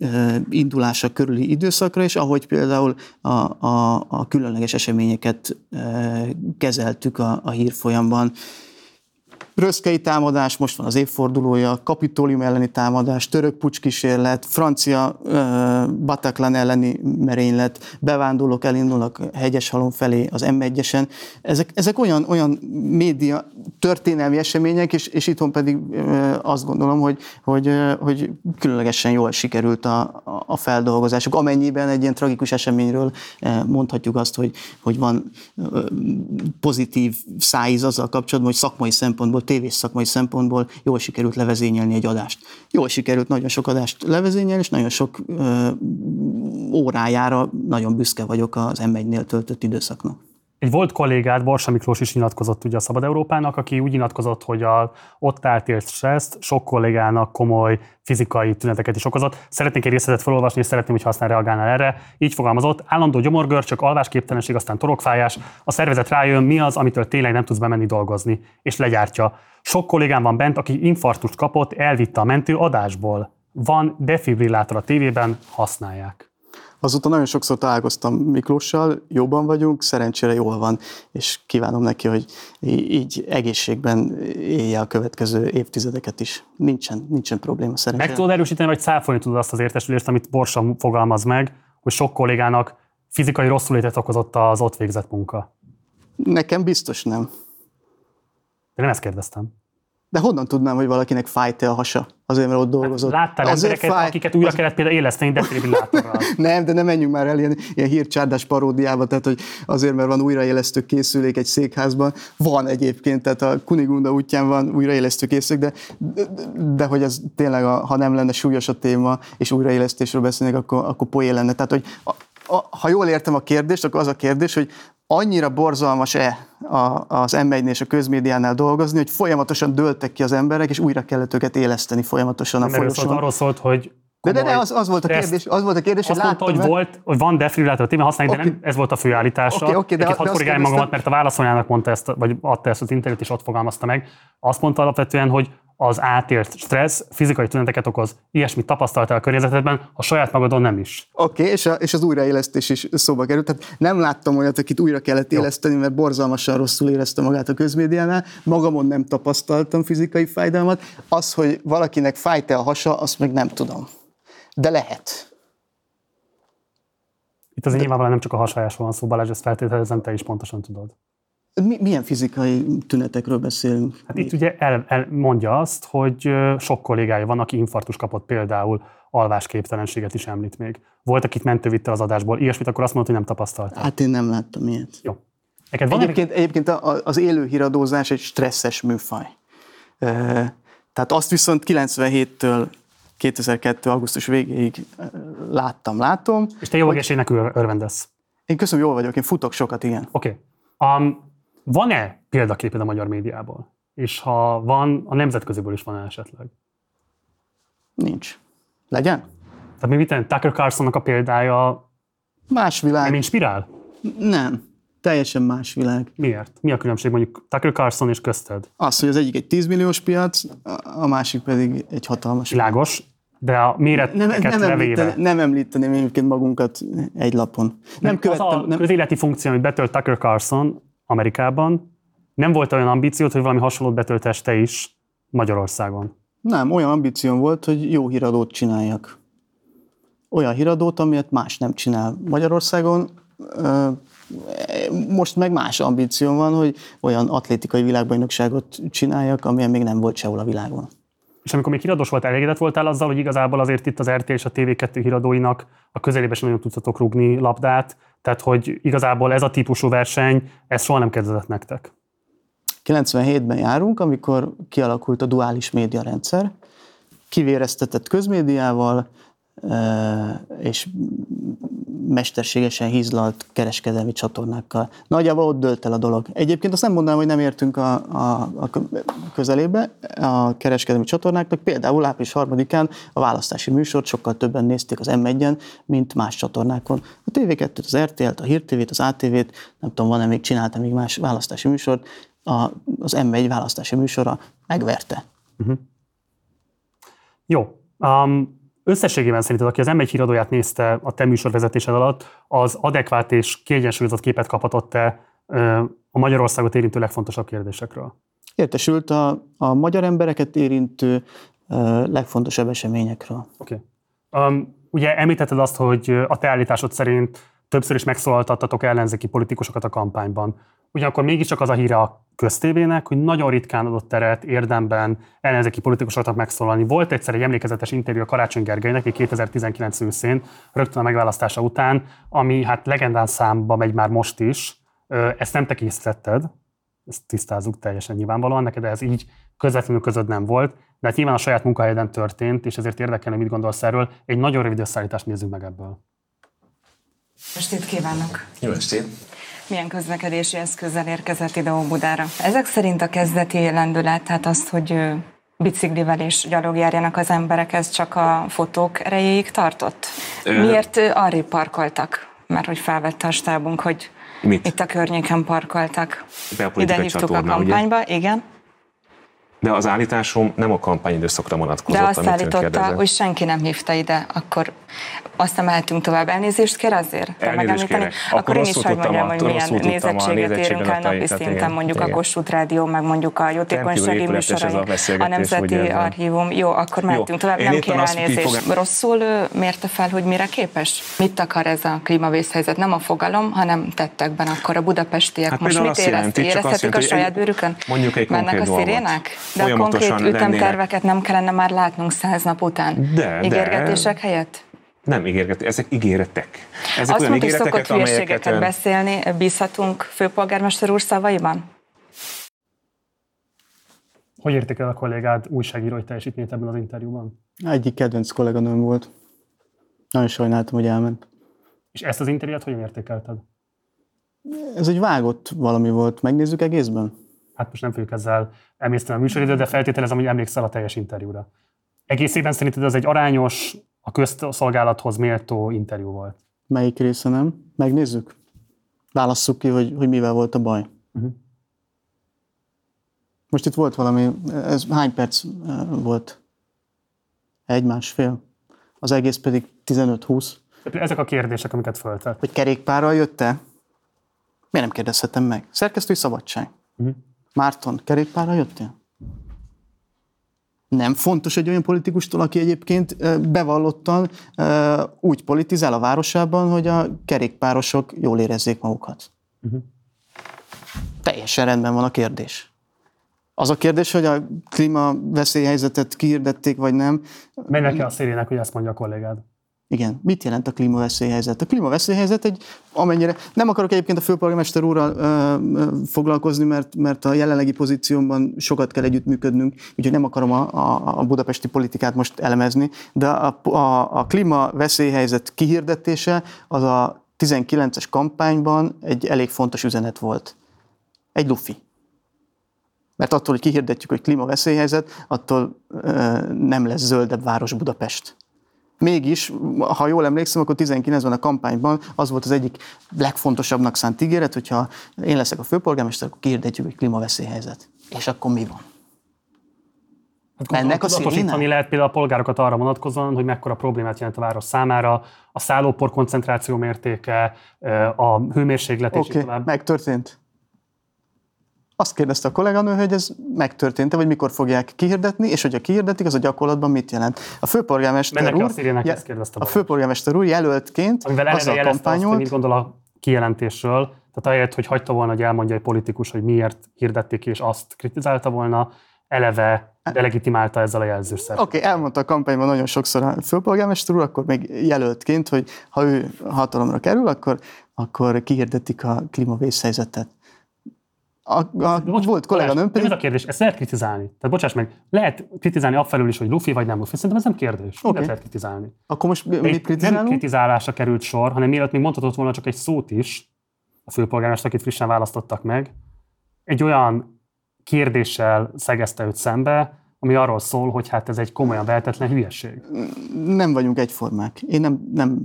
S2: indulása körüli időszakra, és ahogy például a, a, a különleges eseményeket kezeltük a, a hírfolyamban, Röszkei támadás, most van az évfordulója, kapitólium elleni támadás, török pucskísérlet, francia uh, Bataclan elleni merénylet, bevándorlók elindulnak halom felé az M1-esen. Ezek, ezek olyan, olyan média történelmi események, és, és itthon pedig uh, azt gondolom, hogy, hogy, uh, hogy különlegesen jól sikerült a, a feldolgozásuk. Amennyiben egy ilyen tragikus eseményről uh, mondhatjuk azt, hogy, hogy van uh, pozitív szájíz azzal kapcsolatban, hogy szakmai szempontból tévés szakmai szempontból jól sikerült levezényelni egy adást. Jól sikerült nagyon sok adást levezényelni, és nagyon sok ö, órájára nagyon büszke vagyok az M1-nél töltött időszaknak.
S1: Egy volt kollégád, Borsa Miklós is nyilatkozott ugye a Szabad Európának, aki úgy nyilatkozott, hogy a ott átélt stresszt sok kollégának komoly fizikai tüneteket is okozott. Szeretnék egy részletet felolvasni, és szeretném, hogy használ reagálnál erre. Így fogalmazott, állandó gyomorgörcsök, alvásképtelenség, aztán torokfájás. A szervezet rájön, mi az, amitől tényleg nem tudsz bemenni dolgozni, és legyártja. Sok kollégám van bent, aki infarktust kapott, elvitte a mentő adásból. Van defibrillátor a tévében, használják.
S2: Azóta nagyon sokszor találkoztam Miklóssal, jobban vagyunk, szerencsére jól van, és kívánom neki, hogy így egészségben élje a következő évtizedeket is. Nincsen, nincsen probléma szerencsére.
S1: Meg tudod erősíteni, vagy száfolni tudod azt az értesülést, amit Borsa fogalmaz meg, hogy sok kollégának fizikai rosszulétet okozott az ott végzett munka?
S2: Nekem biztos nem.
S1: De nem ezt kérdeztem.
S2: De honnan tudnám, hogy valakinek fájt-e a hasa? Azért, mert ott dolgozott.
S1: Hát láttál Azért embereket, fáj... akiket újra kellett például éleszteni defibrillátorral. (laughs)
S2: nem, de nem menjünk már el ilyen, ilyen hírcsárdás paródiába, tehát hogy azért, mert van újraélesztő készülék egy székházban, van egyébként, tehát a Kunigunda útján van újraélesztő készülék, de, de, de hogy ez tényleg, a, ha nem lenne súlyos a téma, és újraélesztésről beszélnék, akkor, akkor poén lenne. Tehát, hogy a, a, ha jól értem a kérdést, akkor az a kérdés, hogy annyira borzalmas-e az m és a közmédiánál dolgozni, hogy folyamatosan dőltek ki az emberek, és újra kellett őket éleszteni folyamatosan a
S1: folyosón. Arról szólt, hogy
S2: de, de, de az, az, volt a kérdés, az volt a kérdés,
S1: azt hogy mondta, hogy, volt, hogy van defibrillátor a téma, használni, okay. de nem ez volt a fő állítása. Okay, okay, de, Egyébként hadd korrigálj magamat, mert a válaszoljának mondta ezt, vagy adta ezt az interjút, és ott fogalmazta meg. Azt mondta alapvetően, hogy az átélt stressz fizikai tüneteket okoz. Ilyesmit tapasztaltál a környezetedben, a saját magadon nem is.
S2: Oké, okay, és, és az újraélesztés is szóba került. Tehát nem láttam olyat, akit újra kellett Jó. éleszteni, mert borzalmasan rosszul érezte magát a közmédiánál. Magamon nem tapasztaltam fizikai fájdalmat. Az, hogy valakinek fájt-e a hasa, azt meg nem tudom. De lehet.
S1: Itt azért De... nyilvánvalóan nem csak a hasajásról van szó, Balázs, ezt feltételezem, te is pontosan tudod.
S2: Mi, milyen fizikai tünetekről beszélünk?
S1: Hát itt ugye el, el mondja azt, hogy sok kollégája van, aki infarktus kapott például, alvásképtelenséget is említ még. Volt, akit mentő vitte az adásból, ilyesmit, akkor azt mondta, hogy nem tapasztalt.
S2: Hát én nem láttam ilyet.
S1: Jó.
S2: Neked van egyébként, egy... egyébként az élő híradózás egy stresszes műfaj. Tehát azt viszont 97-től 2002. augusztus végéig láttam, látom.
S1: És te jó egészségnek örvendesz?
S2: Én köszönöm, jól vagyok, én futok sokat, igen.
S1: Oké. Okay. Um, van-e példaképed a magyar médiából? És ha van, a nemzetköziből is van esetleg?
S2: Nincs. Legyen?
S1: Tehát mi mit tenni? Tucker Carlsonnak a példája
S2: Más világ.
S1: Nem inspirál?
S2: Nem. Teljesen más világ.
S1: Miért? Mi a különbség mondjuk Tucker Carlson és közted?
S2: Az, hogy az egyik egy 10 milliós piac, a másik pedig egy hatalmas.
S1: Világos, de a méret nem, nem,
S2: említeni, nem említeném egyébként magunkat egy lapon. Nem,
S1: nem követtem. Az a nem... közéleti funkció, amit betölt Tucker Carlson Amerikában, nem volt olyan ambíciót, hogy valami hasonlót betöltes te is Magyarországon.
S2: Nem, olyan ambícióm volt, hogy jó híradót csináljak. Olyan híradót, amilyet más nem csinál Magyarországon. Most meg más ambícióm van, hogy olyan atlétikai világbajnokságot csináljak, amilyen még nem volt sehol a világon.
S1: És amikor még híradós volt, elégedett voltál azzal, hogy igazából azért itt az RT és a TV2 híradóinak a közelébe sem nagyon tudtatok rúgni labdát, tehát hogy igazából ez a típusú verseny, ez soha nem kedvezett nektek.
S2: 97-ben járunk, amikor kialakult a duális médiarendszer, kivéreztetett közmédiával, és mesterségesen hízlalt kereskedelmi csatornákkal. Nagyjából ott dölt el a dolog. Egyébként azt nem mondanám, hogy nem értünk a, a, a közelébe a kereskedelmi csatornáknak. Például április harmadikán a választási műsort sokkal többen nézték az M1-en, mint más csatornákon. A TV2-t, az RTL-t, a Hír TV-t, az ATV-t, nem tudom, van-e még, csináltam még más választási műsort, a, az M1 választási műsora megverte. Uh-huh.
S1: Jó. Um, összességében szerinted, aki az M1 híradóját nézte a te műsorvezetésed alatt, az adekvát és kiegyensúlyozott képet kaphatott-e a Magyarországot érintő legfontosabb kérdésekről?
S2: Értesült a, a magyar embereket érintő legfontosabb eseményekről.
S1: Oké. Okay. Um, ugye említetted azt, hogy a te állításod szerint többször is megszólaltattatok ellenzéki politikusokat a kampányban. Ugyanakkor mégiscsak az a híre a köztévének, hogy nagyon ritkán adott teret érdemben ellenzéki politikusoknak megszólalni. Volt egyszer egy emlékezetes interjú a Karácsony Gergelynek, 2019 őszén, rögtön a megválasztása után, ami hát legendán számba megy már most is. Ezt nem te készítetted, ezt tisztázzuk teljesen nyilvánvalóan, neked ez így közvetlenül között nem volt, de hát nyilván a saját munkahelyeden történt, és ezért érdekelne, mit gondolsz erről. Egy nagyon rövid összeállítást nézzük meg ebből.
S4: Estét kívánok!
S5: Jó estét!
S4: Milyen közlekedési eszközzel érkezett ide Óbudára? Ezek szerint a kezdeti lendület, tehát azt, hogy biciklivel és gyalog járjanak az emberek, ez csak a fotók erejéig tartott? Miért arra parkoltak? Mert hogy felvette a stábunk, hogy Mit? itt a környéken parkoltak. Ide hívtuk csatorna, a kampányba, ugye? igen.
S5: De az állításom nem a kampányidőszakra vonatkozott,
S4: De azt állította, hogy senki nem hívta ide, akkor azt mehetünk tovább. Elnézést kér azért?
S5: Elnézést kérek.
S4: Akkor, akkor én is hogy mondjam, hogy milyen nézettséget érünk el napi szinten, mondjuk igen. a Kossuth Rádió, meg mondjuk a jótékonysági műsorai, a, a Nemzeti Archívum. Jó, akkor mehetünk tovább, nem kér elnézést. Rosszul mérte fel, hogy mire képes? Mit akar ez a klímavészhelyzet? Nem a fogalom, hanem tettekben akkor a budapestiek. Hát Most mit érezték? Érezhetik a saját bőrükön?
S5: Mennek a szirénák?
S4: De a konkrét ütemterveket nem kellene már látnunk száz nap után? De, Ígérgetések helyett?
S5: Nem ígérgetés, ezek ígéretek. Ezek
S4: Azt olyan mondta, hogy szokott hülyeségeket ön... beszélni, bízhatunk főpolgármester úr szavaiban?
S1: Hogy értékel a kollégád újságírói teljesítményt ebben az interjúban?
S2: Egyik kedvenc kolléganőm volt. Nagyon sajnáltam, hogy elment.
S1: És ezt az interjút hogyan értékelted?
S2: Ez egy vágott valami volt. Megnézzük egészben?
S1: Hát most nem fogjuk ezzel emészteni a műsoridőt, de feltételezem, hogy emlékszel a teljes interjúra. Egészében szerinted ez egy arányos, a közszolgálathoz méltó interjú volt.
S2: Melyik része nem? Megnézzük? Válasszuk ki, hogy, hogy mivel volt a baj. Uh-huh. Most itt volt valami, ez hány perc eh, volt? Egy, másfél? Az egész pedig 15-20.
S1: Ezek a kérdések, amiket föltett.
S2: Hogy kerékpárral jött-e? Miért nem kérdezhetem meg? Szerkesztői szabadság. Uh-huh. Márton, kerékpárral jöttél? nem fontos egy olyan politikustól, aki egyébként bevallottan úgy politizál a városában, hogy a kerékpárosok jól érezzék magukat. Uh-huh. teljesen rendben van a kérdés. Az a kérdés, hogy a klímaveszélyhelyzetet kiirdették, vagy nem.
S1: Mennek el a szélének, hogy ezt mondja a kollégád.
S2: Igen. Mit jelent a klímaveszélyhelyzet? A klímaveszélyhelyzet egy, amennyire, nem akarok egyébként a főpolgármester úrral ö, ö, foglalkozni, mert, mert a jelenlegi pozíciómban sokat kell együttműködnünk, úgyhogy nem akarom a, a, a budapesti politikát most elemezni, de a, a, a klímaveszélyhelyzet kihirdetése az a 19-es kampányban egy elég fontos üzenet volt. Egy lufi. Mert attól, hogy kihirdetjük, hogy klímaveszélyhelyzet, attól ö, nem lesz zöldebb város Budapest. Mégis, ha jól emlékszem, akkor 19-ben a kampányban az volt az egyik legfontosabbnak szánt ígéret, hogyha én leszek a főpolgármester, akkor kihirdetjük, hogy klímaveszélyhelyzet. És akkor mi van?
S1: Hát Ennek a színén lehet például a polgárokat arra vonatkozóan, hogy mekkora problémát jelent a város számára, a szállópor koncentráció mértéke, a hőmérséklet
S2: és okay, tovább. megtörtént. Azt kérdezte a kolléganő, hogy ez megtörtént-e, vagy mikor fogják kihirdetni, és hogyha kihirdetik, az a gyakorlatban mit jelent. A főpolgármester úr,
S1: a,
S2: a főpolgármester úr jelöltként
S1: Amivel azzal kampányol, azt, mit gondol a kijelentésről, tehát ahelyett, hogy hagyta volna, hogy elmondja egy politikus, hogy miért hirdették ki, és azt kritizálta volna, eleve delegitimálta ezzel a jelzőszer.
S2: Oké, okay, elmondta a kampányban nagyon sokszor a főpolgármester úr, akkor még jelöltként, hogy ha ő hatalomra kerül, akkor, akkor kihirdetik a klímavészhelyzetet. A, a, Bocs, volt kolléganőm
S1: pedig... Ez a kérdés, ezt lehet kritizálni. Tehát bocsáss meg, lehet kritizálni afelől is, hogy Luffy vagy nem Luffy. Szerintem ez nem kérdés. Okay. lehet kritizálni.
S2: Akkor most mit kritizálunk?
S1: Nem kritizálásra került sor, hanem mielőtt még mondhatott volna csak egy szót is, a főpolgármester, akit frissen választottak meg, egy olyan kérdéssel szegezte őt szembe, ami arról szól, hogy hát ez egy komolyan vehetetlen hülyeség.
S2: Nem vagyunk egyformák. Én nem, nem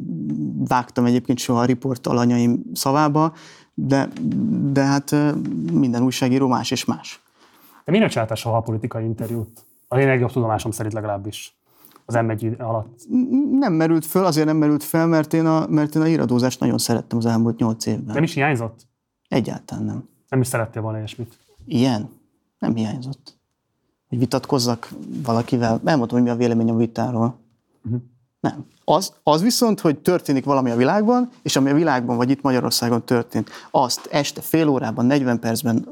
S2: vágtam egyébként soha a riport alanyaim szavába, de, de hát minden újságíró más és más.
S1: De miért csináltál soha a politikai interjút? A legjobb tudomásom szerint legalábbis az m alatt.
S2: Nem merült föl, azért nem merült fel, mert én a, mert én a iradózást nagyon szerettem az elmúlt nyolc évben.
S1: Nem is hiányzott?
S2: Egyáltalán nem.
S1: Nem is szerettél volna ilyesmit?
S2: Ilyen? Nem hiányzott. Hogy vitatkozzak valakivel, elmondom, hogy mi a véleményem a vitáról. Uh-huh. Nem. Az, az viszont, hogy történik valami a világban, és ami a világban vagy itt Magyarországon történt, azt este fél órában, 40 percben,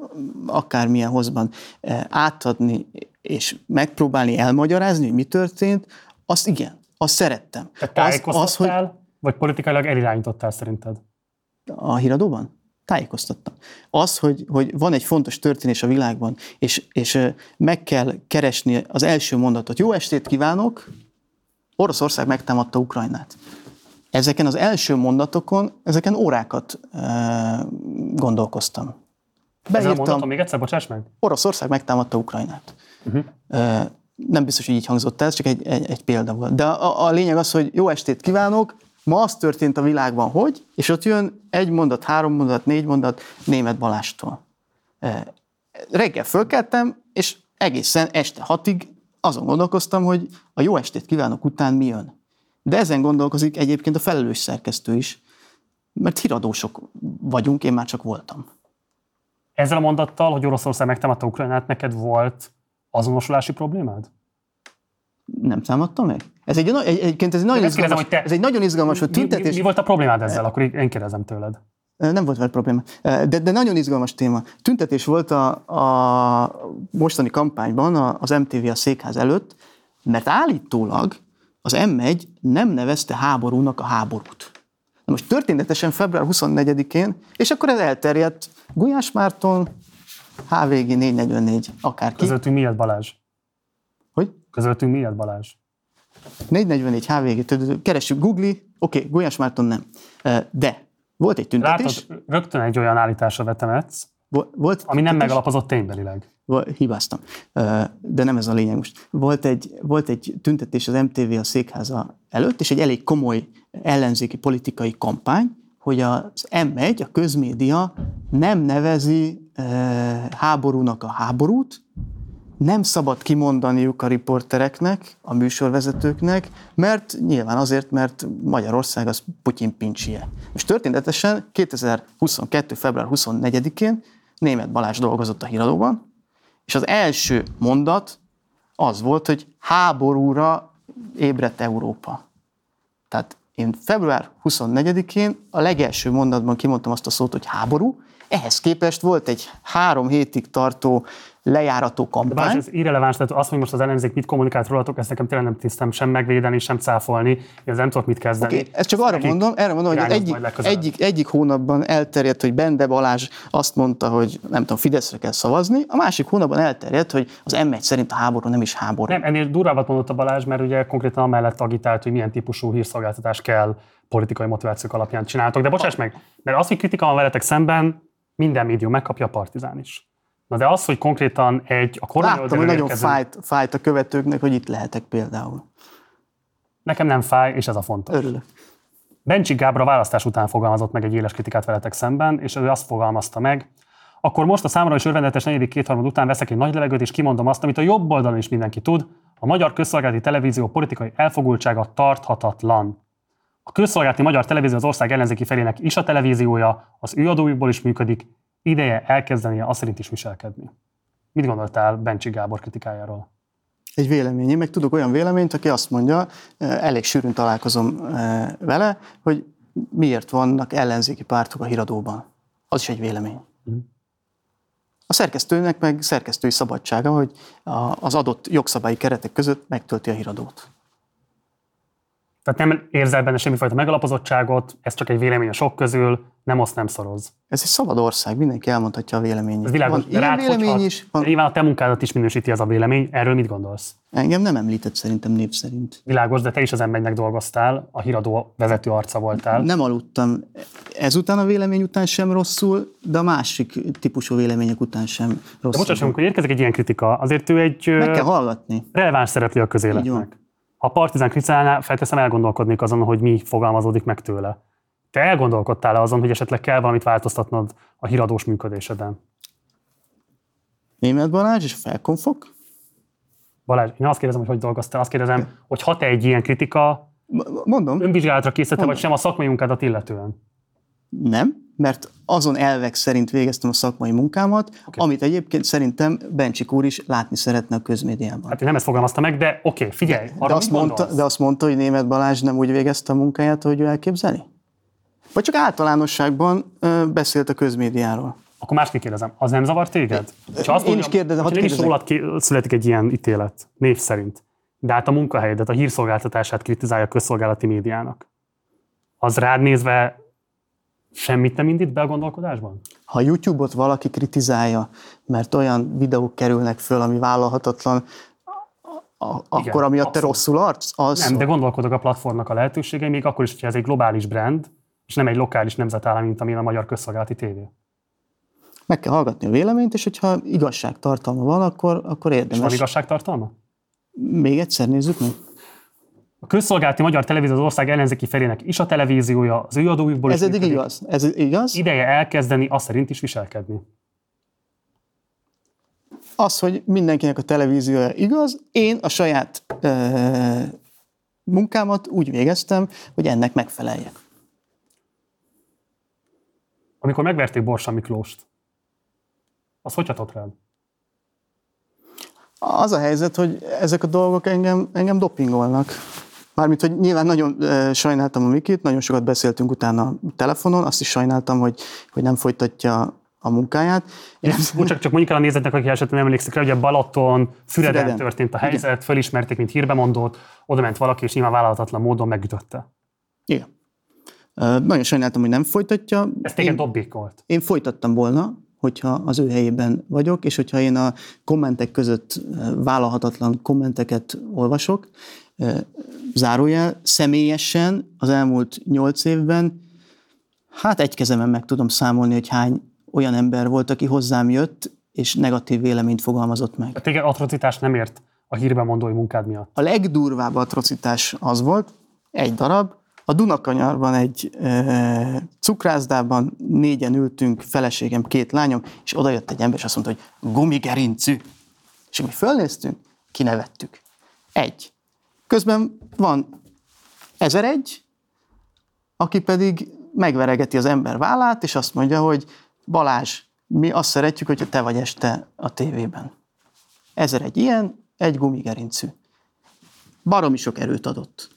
S2: akármilyen hozban eh, átadni, és megpróbálni elmagyarázni, hogy mi történt, azt igen, azt szerettem.
S1: Te tájékoztattál, az, az, hogy... vagy politikailag elirányítottál szerinted?
S2: A híradóban? Tájékoztattam. Az, hogy, hogy van egy fontos történés a világban, és, és eh, meg kell keresni az első mondatot. Jó estét kívánok! Oroszország megtámadta Ukrajnát. Ezeken az első mondatokon, ezeken órákat e, gondolkoztam.
S1: Beírtam, mondatom még egyszer, bocsáss meg?
S2: Oroszország megtámadta Ukrajnát. Uh-huh. E, nem biztos, hogy így hangzott ez, csak egy, egy, egy példa volt. De a, a lényeg az, hogy jó estét kívánok, ma az történt a világban, hogy, és ott jön egy mondat, három mondat, négy mondat német Balástól. E, reggel fölkeltem, és egészen este hatig azon gondolkoztam, hogy a jó estét kívánok után mi jön. De ezen gondolkozik egyébként a felelős szerkesztő is, mert híradósok vagyunk, én már csak voltam.
S1: Ezzel a mondattal, hogy Oroszország megtámadta Ukrajnát, neked volt azonosulási problémád?
S2: Nem támadta meg? Ez egy, egy, egyébként ez egy, nagyon izgalmas, kérdezem, te, ez egy nagyon izgalmas hogy tüntetés. Mi,
S1: mi, mi volt a problémád ezzel? Akkor én kérdezem tőled.
S2: Nem volt vele probléma. De, de nagyon izgalmas téma. Tüntetés volt a, a mostani kampányban az MTV a székház előtt, mert állítólag az M1 nem nevezte háborúnak a háborút. Na most történetesen február 24-én, és akkor ez elterjedt Gulyás Márton, HVG 444, akárki.
S1: Közöttünk miért Balázs?
S2: Hogy?
S1: Közöttünk miért Balázs?
S2: 444 HVG, keressük Google, oké, okay, Gulyás Márton nem. De volt egy tüntetés.
S1: Látod, rögtön egy olyan állításra vetemetsz, volt ami nem megalapozott ténybelileg.
S2: Hibáztam. De nem ez a lényeg most. Volt egy, volt egy tüntetés az MTV a székháza előtt, és egy elég komoly ellenzéki politikai kampány, hogy az M1, a közmédia nem nevezi háborúnak a háborút, nem szabad kimondaniuk a riportereknek, a műsorvezetőknek, mert nyilván azért, mert Magyarország az Putyin pincsie. És történetesen 2022. február 24-én német Balázs dolgozott a híradóban, és az első mondat az volt, hogy háborúra ébredt Európa. Tehát Én február 24-én a legelső mondatban kimondtam azt a szót, hogy háború, ehhez képest volt egy három hétig tartó lejárató kampány.
S1: De ez irreleváns, tehát azt, hogy most az ellenzék mit kommunikált rólatok, ezt nekem tényleg nem tisztem sem megvédeni, sem cáfolni, ez nem tudok mit kezdeni.
S2: Okay, ezt csak arra mondom, erre mondom, hogy egyik, egyik, egyik, hónapban elterjedt, hogy Bende Balázs azt mondta, hogy nem tudom, Fideszre kell szavazni, a másik hónapban elterjedt, hogy az M1 szerint a háború nem is háború.
S1: Nem, ennél durvábbat mondott a Balázs, mert ugye konkrétan amellett agitált, hogy milyen típusú hírszolgáltatás kell politikai motivációk alapján csináltok. De bocsáss meg, mert az, hogy kritika van veletek szemben, minden médium megkapja a partizán is. Na de az, hogy konkrétan egy a
S2: kormány Láttam, hogy nagyon fájt, fájt a követőknek, hogy itt lehetek például.
S1: Nekem nem fáj, és ez a fontos.
S2: Örülök.
S1: Bencsi Gábor a választás után fogalmazott meg egy éles kritikát veletek szemben, és ő azt fogalmazta meg, akkor most a számra is örvendetes negyedik kétharmad után veszek egy nagy levegőt, és kimondom azt, amit a jobb oldalon is mindenki tud, a magyar közszolgálati televízió politikai elfogultsága tarthatatlan. A közszolgálati magyar televízió az ország ellenzéki felének is a televíziója, az ő adójukból is működik, ideje elkezdenie azt szerint is viselkedni. Mit gondoltál Bencsi Gábor kritikájáról?
S2: Egy vélemény. Én meg tudok olyan véleményt, aki azt mondja, eh, elég sűrűn találkozom eh, vele, hogy miért vannak ellenzéki pártok a híradóban. Az is egy vélemény. Mm. A szerkesztőnek meg szerkesztői szabadsága, hogy az adott jogszabályi keretek között megtölti a híradót.
S1: Tehát nem érzel benne semmifajta megalapozottságot, ez csak egy vélemény a sok közül, nem azt nem szoroz.
S2: Ez egy szabad ország, mindenki elmondhatja a véleményét.
S1: Ez világos, van rád, vélemény hogyha, is. Van... Nyilván a te munkádat is minősíti ez a vélemény, erről mit gondolsz?
S2: Engem nem említett szerintem név szerint.
S1: Világos, de te is az m dolgoztál, a híradó vezető arca voltál.
S2: Nem aludtam. Ezután a vélemény után sem rosszul, de a másik típusú vélemények után sem rosszul. De
S1: bocsánat, amikor érkezik egy ilyen kritika, azért ő egy...
S2: Meg kell hallgatni.
S1: Releváns szereplő a közéletnek. Ha a partizán kritizálná, felteszem elgondolkodnék azon, hogy mi fogalmazódik meg tőle. Te elgondolkodtál -e azon, hogy esetleg kell valamit változtatnod a híradós működéseden?
S2: Német Balázs és Felkonfok?
S1: Balázs, én azt kérdezem, hogy hogy dolgoztál, azt kérdezem, hogy ha te egy ilyen kritika,
S2: Mondom.
S1: önvizsgálatra készítette, vagy sem a szakmai munkádat illetően?
S2: Nem, mert azon elvek szerint végeztem a szakmai munkámat, okay. amit egyébként szerintem Bencsik úr is látni szeretne a közmédiában.
S1: Hát én nem ezt fogalmazta meg, de oké, okay, figyelj,
S2: de, de, azt mondta, de azt mondta, hogy német Balázs nem úgy végezte a munkáját, hogy ő elképzeli? Vagy csak általánosságban ö, beszélt a közmédiáról?
S1: Akkor másképp kérdezem, az nem zavar téged?
S2: Én, azt én is kérdezem, hogy
S1: is rólad születik egy ilyen ítélet, név szerint, de hát a munkahelyedet, a hírszolgáltatását kritizálja a közszolgálati médiának. Az rád nézve Semmit nem indít be a gondolkodásban?
S2: Ha YouTube-ot valaki kritizálja, mert olyan videók kerülnek föl, ami vállalhatatlan, a, Igen, akkor amiatt te rosszul arc?
S1: Az nem, de gondolkodok a platformnak a lehetőségei, még akkor is, hogyha ez egy globális brand, és nem egy lokális nemzetállam, mint amilyen a magyar közszolgálati tévé.
S2: Meg kell hallgatni a véleményt, és hogyha igazságtartalma van, akkor, akkor érdemes. És
S1: van igazságtartalma?
S2: Még egyszer nézzük meg.
S1: A közszolgálati magyar televízió az ország ellenzéki felének is a televíziója, az ő adójukból
S2: Ez eddig igaz. Ez igaz.
S1: Ideje elkezdeni azt szerint is viselkedni.
S2: Az, hogy mindenkinek a televíziója igaz, én a saját e, munkámat úgy végeztem, hogy ennek megfeleljek.
S1: Amikor megverték Borsa Miklóst, az hogy hatott rád?
S2: Az a helyzet, hogy ezek a dolgok engem, engem dopingolnak. Mármint, hogy nyilván nagyon sajnáltam a Mikit, nagyon sokat beszéltünk utána telefonon, azt is sajnáltam, hogy, hogy nem folytatja a munkáját.
S1: Én csak, csak mondjuk el a nézetnek, aki esetleg nem emlékszik rá, hogy a Balaton, Füreden, Füreden. történt a helyzet, Igen. fölismerték, mint hírbemondót, oda ment valaki, és nyilván vállalhatatlan módon megütötte.
S2: Igen. Uh, nagyon sajnáltam, hogy nem folytatja.
S1: Ez téged dobbik volt.
S2: Én folytattam volna, hogyha az ő helyében vagyok, és hogyha én a kommentek között vállalhatatlan kommenteket olvasok, zárójel, személyesen az elmúlt nyolc évben, hát egy kezemen meg tudom számolni, hogy hány olyan ember volt, aki hozzám jött, és negatív véleményt fogalmazott meg.
S1: Téged atrocitás nem ért a hírben mondói munkád miatt?
S2: A legdurvább atrocitás az volt, egy darab, a Dunakanyarban egy e, cukrászdában négyen ültünk, feleségem, két lányom, és oda jött egy ember, és azt mondta, hogy gumigerincű. És mi fölnéztünk, kinevettük. Egy. Közben van ezer egy, aki pedig megveregeti az ember vállát, és azt mondja, hogy Balázs, mi azt szeretjük, hogyha te vagy este a tévében. Ezer egy ilyen, egy gumigerincű. Baromi sok erőt adott.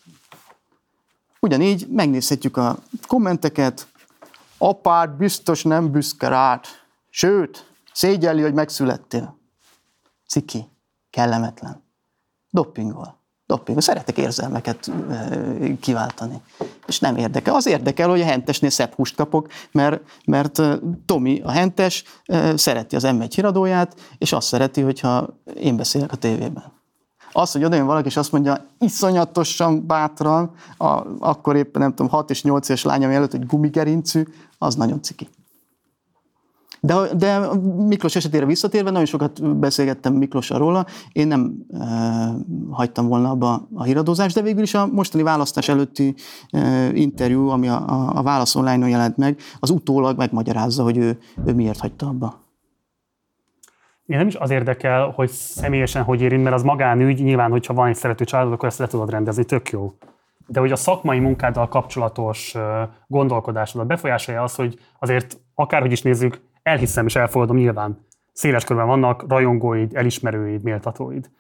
S2: Ugyanígy megnézhetjük a kommenteket, apád biztos nem büszke rád, sőt, szégyelli, hogy megszülettél. Ciki, kellemetlen. Doppingol. Doppingol. Szeretek érzelmeket kiváltani. És nem érdekel. Az érdekel, hogy a hentesnél szebb húst kapok, mert, mert Tomi, a hentes, szereti az M1 híradóját, és azt szereti, hogyha én beszélek a tévében. Az, hogy odajön valaki, és azt mondja, iszonyatosan bátran, a, akkor éppen nem tudom, 6 és 8 éves lányom előtt, hogy gumigerincű, az nagyon ciki. De, de Miklós esetére visszatérve, nagyon sokat beszélgettem Miklósra róla, én nem e, hagytam volna abba a híradózást, de végül is a mostani választás előtti e, interjú, ami a, a, a Válasz online jelent meg, az utólag megmagyarázza, hogy ő, ő miért hagyta abba.
S1: Én nem is az érdekel, hogy személyesen hogy érint, mert az magánügy, nyilván, hogyha van egy szerető családod, akkor ezt le tudod rendezni, tök jó. De hogy a szakmai munkáddal kapcsolatos gondolkodásodat befolyásolja az, hogy azért akárhogy is nézzük, elhiszem és elfogadom nyilván. Széles körben vannak rajongóid, elismerőid, méltatóid.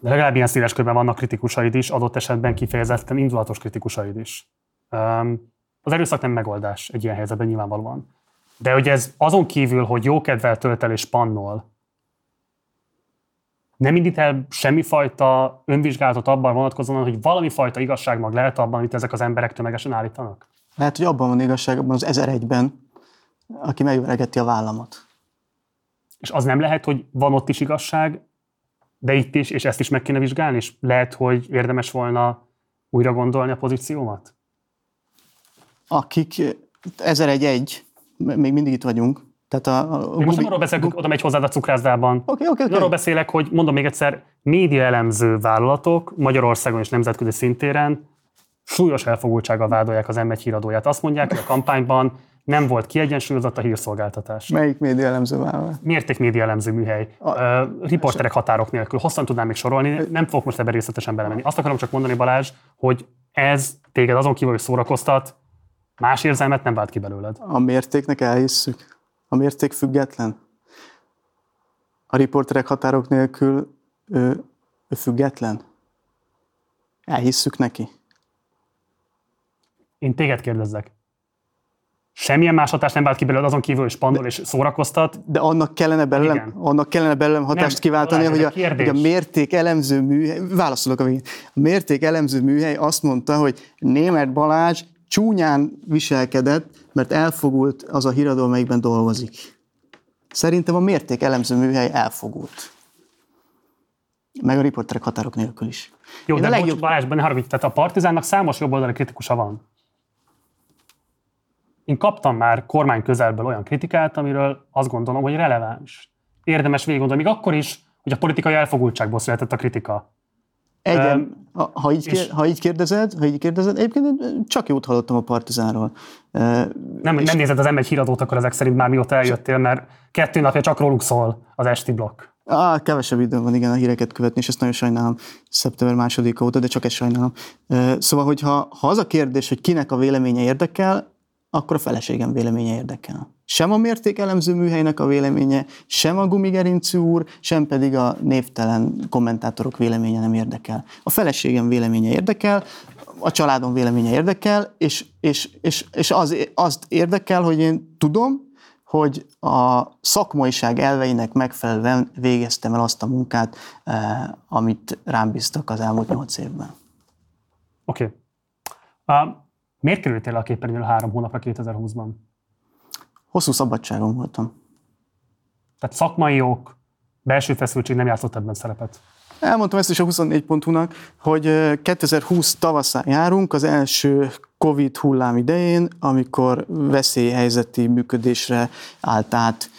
S1: De legalább ilyen széles körben vannak kritikusaid is, adott esetben kifejezetten indulatos kritikusaid is. Az erőszak nem megoldás egy ilyen helyzetben nyilvánvalóan. De hogy ez azon kívül, hogy jó kedvel tölt el és pannol, nem indít el semmifajta önvizsgálatot abban vonatkozóan, hogy valami fajta igazságmag lehet abban, amit ezek az emberek tömegesen állítanak?
S2: Lehet, hogy abban van igazság, abban az 1001-ben, aki megveregeti a vállamat.
S1: És az nem lehet, hogy van ott is igazság, de itt is, és ezt is meg kéne vizsgálni, és lehet, hogy érdemes volna újra gondolni a pozíciómat?
S2: Akik 1001, még mindig itt vagyunk,
S1: tehát a, a, Én most nem arról beszélek, oda megy hozzád a cukrászdában.
S2: Okay, okay, okay.
S1: Arról beszélek, hogy mondom még egyszer, média elemző vállalatok Magyarországon és nemzetközi szintéren súlyos elfogultsággal vádolják az m híradóját. Azt mondják, hogy a kampányban nem volt kiegyensúlyozott a hírszolgáltatás.
S2: Melyik média elemző vállalat?
S1: Mérték média elemző műhely. A, uh, riporterek határok nélkül. Hosszan tudnám még sorolni, nem fogok most ebben részletesen belemenni. Azt akarom csak mondani, Balázs, hogy ez téged azon kívül, hogy szórakoztat, más érzelmet nem vált ki belőled.
S2: A mértéknek elhisszük. A mérték független. A riporterek határok nélkül ő, ő független. Elhisszük neki.
S1: Én téged kérdezzek. Semmilyen más hatást nem vált ki belőle, azon kívül, hogy spandol és szórakoztat.
S2: De annak kellene belőlem, annak kellene belőlem hatást nem, kiváltani, hogy a, hogy a mérték elemző műhely, válaszolok a végén, a mérték elemző műhely azt mondta, hogy német Balázs csúnyán viselkedett, mert elfogult az a híradó, amelyikben dolgozik. Szerintem a mérték elemző műhely elfogult. Meg a riporterek határok nélkül is.
S1: Jó, Én de a legjobb... Balázs, ne haragudj, tehát a Partizánnak számos jobboldali kritikusa van. Én kaptam már kormány közelből olyan kritikát, amiről azt gondolom, hogy releváns. Érdemes végig gondolni, még akkor is, hogy a politikai elfogultságból született a kritika.
S2: Egyen, um, ha, így, kér, ha így kérdezed, ha így kérdezed, egyébként csak jót hallottam a Partizánról.
S1: Nem, nem nézed az M1 híradót akkor ezek szerint már mióta eljöttél, mert kettő napja csak róluk szól az esti blokk.
S2: Ah, kevesebb időm van, igen, a híreket követni, és ezt nagyon sajnálom szeptember második óta, de csak ezt sajnálom. Szóval, hogyha ha az a kérdés, hogy kinek a véleménye érdekel, akkor a feleségem véleménye érdekel. Sem a mértékelemző műhelynek a véleménye, sem a gumigerincű úr, sem pedig a névtelen kommentátorok véleménye nem érdekel. A feleségem véleménye érdekel, a családom véleménye érdekel, és, és, és, és az, azt érdekel, hogy én tudom, hogy a szakmaiság elveinek megfelelően végeztem el azt a munkát, eh, amit rám bíztak az elmúlt nyolc évben.
S1: Oké. Okay. Uh, miért kerültél a képernyőre három hónapra 2020-ban?
S2: Hosszú szabadságon voltam.
S1: Tehát szakmai ok, belső feszültség nem játszott ebben szerepet.
S2: Elmondtam ezt is a 24 pontúnak, hogy 2020 tavaszán járunk, az első Covid hullám idején, amikor veszélyhelyzeti működésre állt át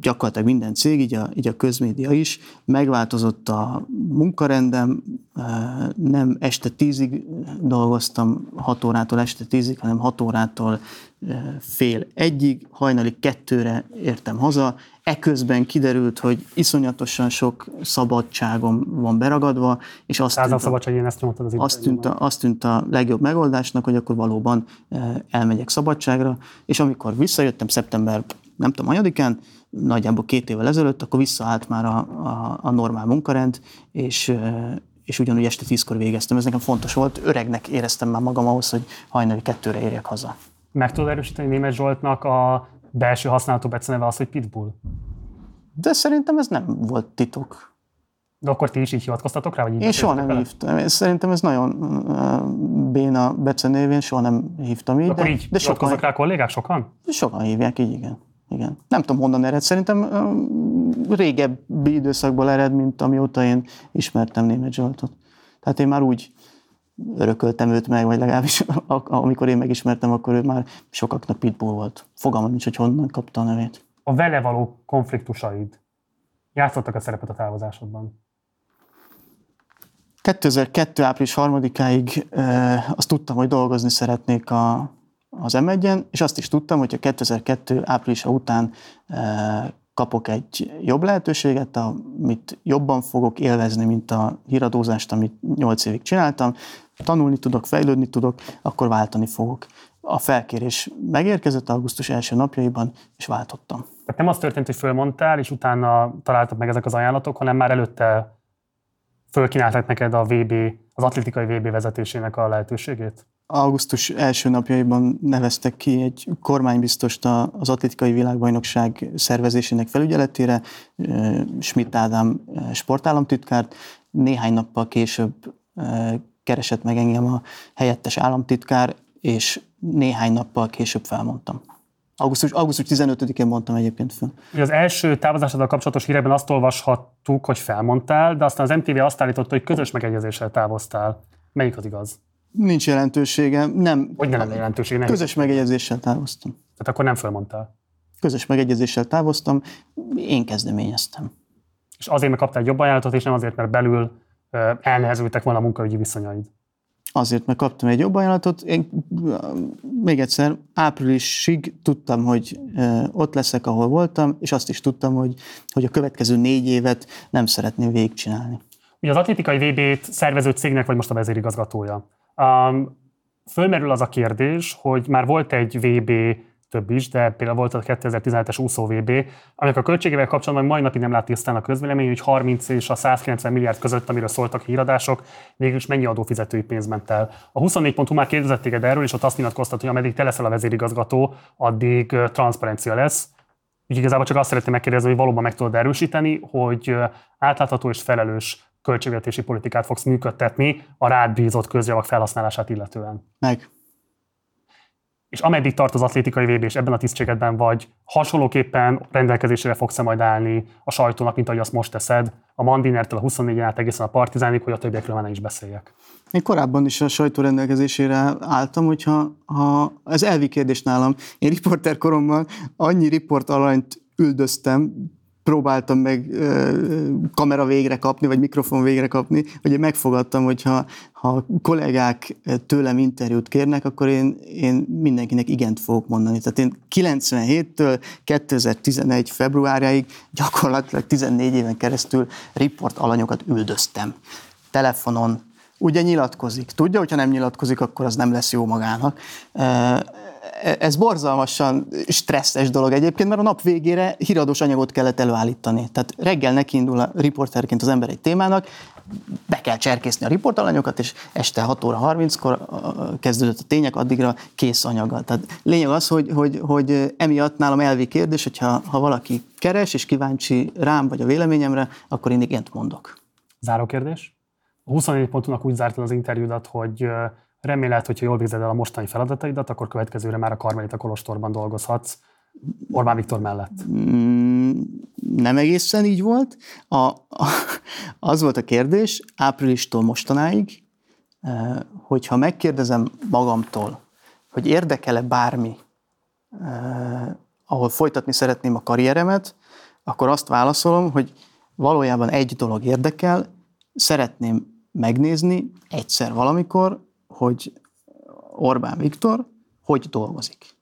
S2: gyakorlatilag minden cég, így a, így a közmédia is, megváltozott a munkarendem, nem este tízig dolgoztam, hat órától este tízig, hanem hat órától fél egyig, hajnali kettőre értem haza. Eközben kiderült, hogy iszonyatosan sok szabadságom van beragadva, és azt tűnt,
S1: szabadság, én ezt az
S2: azt, tűnt a, azt tűnt a legjobb megoldásnak, hogy akkor valóban elmegyek szabadságra, és amikor visszajöttem szeptember nem tudom, anyadikán, nagyjából két évvel ezelőtt, akkor visszaállt már a, a, a normál munkarend, és, és ugyanúgy este tízkor végeztem. Ez nekem fontos volt, öregnek éreztem már magam ahhoz, hogy hajnali kettőre érjek haza.
S1: Meg tudod erősíteni Német Zsoltnak a belső használatú beceneve az, hogy Pitbull?
S2: De szerintem ez nem volt titok.
S1: De akkor ti is így hivatkoztatok rá? Vagy így
S2: én soha nem vele? hívtam. Szerintem ez nagyon béna becenévén, soha nem hívtam így.
S1: De, akkor így de sokan, rá kollégák sokan?
S2: Sokan hívják, így igen. igen. Nem tudom honnan ered. Szerintem régebbi időszakból ered, mint amióta én ismertem Német Zsoltot. Tehát én már úgy örököltem őt meg, vagy legalábbis (laughs) amikor én megismertem, akkor ő már sokaknak pitbull volt. Fogalmam nincs, hogy honnan kapta a nevét.
S1: A vele való konfliktusaid játszottak a szerepet a távozásodban?
S2: 2002. április 3-áig e, azt tudtam, hogy dolgozni szeretnék a, az m és azt is tudtam, hogy a 2002. áprilisa után e, kapok egy jobb lehetőséget, amit jobban fogok élvezni, mint a híradózást, amit 8 évig csináltam, tanulni tudok, fejlődni tudok, akkor váltani fogok. A felkérés megérkezett augusztus első napjaiban, és váltottam.
S1: Tehát nem az történt, hogy fölmondtál, és utána találtak meg ezek az ajánlatok, hanem már előtte fölkínálták neked a VB, az atlétikai VB vezetésének a lehetőségét?
S2: Augusztus első napjaiban neveztek ki egy kormánybiztost az atlétikai világbajnokság szervezésének felügyeletére, Schmidt Ádám sportállamtitkárt. Néhány nappal később keresett meg engem a helyettes államtitkár, és néhány nappal később felmondtam. Augusztus, augusztus 15-én mondtam egyébként föl.
S1: Az első távozásoddal kapcsolatos híreben azt olvashattuk, hogy felmondtál, de aztán az MTV azt állította, hogy közös megegyezéssel távoztál. Melyik az igaz?
S2: Nincs jelentősége. Nem.
S1: Hogy nem jelentősége? Nem
S2: közös megegyezéssel távoztam.
S1: Tehát akkor nem felmondtál?
S2: Közös megegyezéssel távoztam, én kezdeményeztem.
S1: És azért, mert kaptál egy jobb ajánlatot, és nem azért, mert belül elnehezültek volna a munkaügyi viszonyaid?
S2: Azért, mert kaptam egy jobb ajánlatot. Én még egyszer áprilisig tudtam, hogy ott leszek, ahol voltam, és azt is tudtam, hogy, hogy a következő négy évet nem szeretném végigcsinálni.
S1: Ugye az atlétikai VB-t szervező cégnek vagy most a vezérigazgatója. Um, fölmerül az a kérdés, hogy már volt egy VB több is, de például volt a 2017-es úszó VB, aminek a költségével kapcsolatban mai napig nem lát tisztán a közvélemény, hogy 30 és a 190 milliárd között, amiről szóltak híradások, végül is mennyi adófizetői pénz ment el. A 24.hu már kérdezett téged erről, és ott azt nyilatkoztat, hogy ameddig te leszel a vezérigazgató, addig transzparencia lesz. Úgyhogy igazából csak azt szeretném megkérdezni, hogy valóban meg tudod erősíteni, hogy átlátható és felelős költségvetési politikát fogsz működtetni a rád bízott közjavak felhasználását illetően.
S2: Meg
S1: és ameddig tart az atlétikai VB, és ebben a tisztségedben vagy, hasonlóképpen rendelkezésre fogsz-e majd állni a sajtónak, mint ahogy azt most teszed, a Mandinertől a 24 át egészen a Partizánig, hogy a többiekről már ne is beszéljek.
S2: Én korábban is a sajtó rendelkezésére álltam, hogyha ha, ez elvi kérdés nálam. Én riporter koromban annyi riport alanyt üldöztem, próbáltam meg kamera végre kapni, vagy mikrofon végre kapni, hogy megfogadtam, hogy ha, ha kollégák tőlem interjút kérnek, akkor én, én mindenkinek igent fogok mondani. Tehát én 97-től 2011 februárjáig gyakorlatilag 14 éven keresztül riport alanyokat üldöztem. Telefonon, ugye nyilatkozik. Tudja, hogyha nem nyilatkozik, akkor az nem lesz jó magának ez borzalmasan stresszes dolog egyébként, mert a nap végére híradós anyagot kellett előállítani. Tehát reggel nekiindul a riporterként az ember egy témának, be kell cserkészni a riportalanyokat, és este 6 óra 30-kor kezdődött a tények, addigra kész anyaggal. Tehát lényeg az, hogy, hogy, hogy emiatt nálam elvi kérdés, hogyha ha valaki keres és kíváncsi rám vagy a véleményemre, akkor én igent mondok.
S1: Záró kérdés. A 24 pontunak úgy zártad az interjúdat, hogy Remélet, hogyha jól végzed el a mostani feladataidat, akkor következőre már a Karmelita Kolostorban dolgozhatsz. Orbán Viktor mellett.
S2: Mm, nem egészen így volt. A, a, az volt a kérdés, áprilistól mostanáig, eh, hogyha megkérdezem magamtól, hogy érdekel-e bármi, eh, ahol folytatni szeretném a karrieremet, akkor azt válaszolom, hogy valójában egy dolog érdekel, szeretném megnézni egyszer valamikor, hogy Orbán Viktor hogy dolgozik.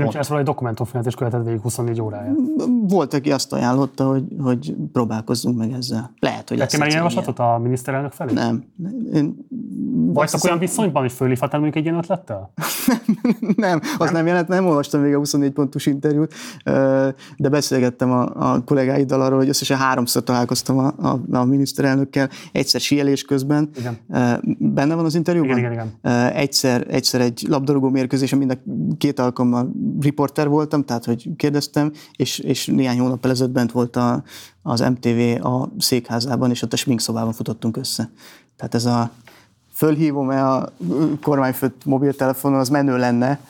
S1: Nem csinálsz egy dokumentumfilmet, és követed végig 24 óráját?
S2: Volt, aki azt ajánlotta, hogy, hogy próbálkozzunk meg ezzel. Lehet, hogy
S1: Tettél már ilyen javaslatot a miniszterelnök felé?
S2: Nem. Én
S1: Vagy hiszem... olyan viszonyban, hogy fölhívhatál mondjuk egy ilyen ötlettel? (laughs)
S2: nem, az nem jelent, nem olvastam még a 24 pontos interjút, de beszélgettem a, a kollégáiddal arról, hogy összesen háromszor találkoztam a, a, a miniszterelnökkel, egyszer síelés közben. Igen. Benne van az interjúban?
S1: Igen, igen, igen.
S2: Egyszer, egyszer egy labdarúgó mérkőzésen mind a két alkalommal riporter voltam, tehát hogy kérdeztem, és, és néhány hónap ezelőtt bent volt a, az MTV a székházában, és ott a sminkszobában futottunk össze. Tehát ez a fölhívom-e a kormányfőt mobiltelefonon, az menő lenne,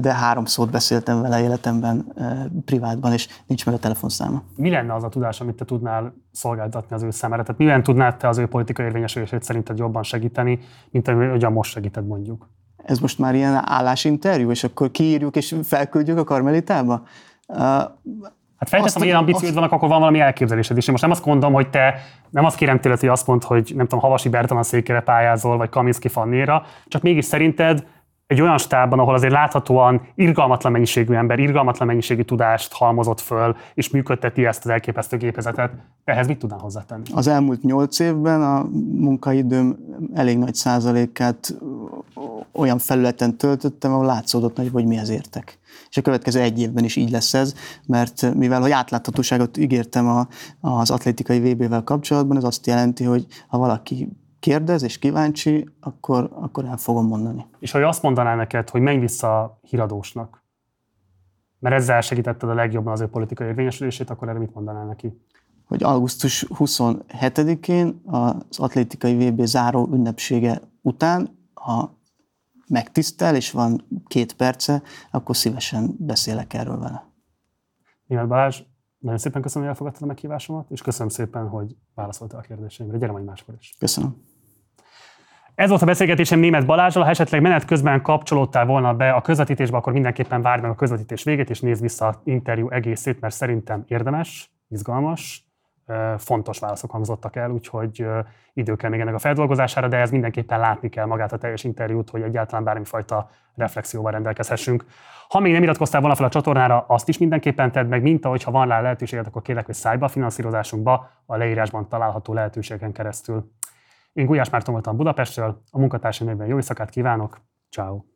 S2: de három szót beszéltem vele életemben, privátban, és nincs meg a telefonszáma.
S1: Mi lenne az a tudás, amit te tudnál szolgáltatni az ő számára? Tehát miben tudnád te az ő politikai érvényesülését szerinted jobban segíteni, mint ahogy most segíted mondjuk?
S2: Ez most már ilyen állásinterjú, és akkor kiírjuk és felküldjük a karmelitába?
S1: Hát felteszem, hogy ilyen ambícióid vannak, akkor van valami elképzelésed is. Én most nem azt mondom, hogy te nem azt kérem tőled, hogy azt mondd, hogy nem tudom, Havasi Bertalan székére pályázol, vagy Kaminski Fannéra, csak mégis szerinted egy olyan stábban, ahol azért láthatóan irgalmatlan mennyiségű ember, irgalmatlan mennyiségű tudást halmozott föl, és működteti ezt az elképesztő gépezetet, ehhez mit tudnál hozzátenni?
S2: Az elmúlt nyolc évben a munkaidőm elég nagy százalékát olyan felületen töltöttem, ahol látszódott nagy, hogy mihez értek. És a következő egy évben is így lesz ez, mert mivel hogy átláthatóságot ígértem a, az atlétikai VB-vel kapcsolatban, ez azt jelenti, hogy ha valaki kérdez és kíváncsi, akkor, akkor el fogom mondani.
S1: És hogy azt mondaná neked, hogy menj vissza a híradósnak, mert ezzel segítetted a legjobban az ő politikai érvényesülését, akkor erre mit mondanál neki?
S2: Hogy augusztus 27-én az atlétikai VB záró ünnepsége után, ha megtisztel, és van két perce, akkor szívesen beszélek erről vele.
S1: Német Balázs, nagyon szépen köszönöm, hogy elfogadtad a meghívásomat, és köszönöm szépen, hogy válaszoltál a kérdéseimre. Gyere majd máskor is.
S2: Köszönöm.
S1: Ez volt a beszélgetésem német Balázsral. Ha esetleg menet közben kapcsolódtál volna be a közvetítésbe, akkor mindenképpen várj meg a közvetítés végét, és nézd vissza az interjú egészét, mert szerintem érdemes, izgalmas, fontos válaszok hangzottak el, úgyhogy idő kell még ennek a feldolgozására, de ez mindenképpen látni kell magát a teljes interjút, hogy egyáltalán bármifajta reflexióval rendelkezhessünk. Ha még nem iratkoztál volna fel a csatornára, azt is mindenképpen tedd meg, mint ahogy ha van rá lehetőséged, akkor kérlek, hogy szállj a finanszírozásunkba a leírásban található lehetőségen keresztül. Én Gulyás Márton voltam Budapestről, a munkatársai nevében jó éjszakát kívánok, ciao.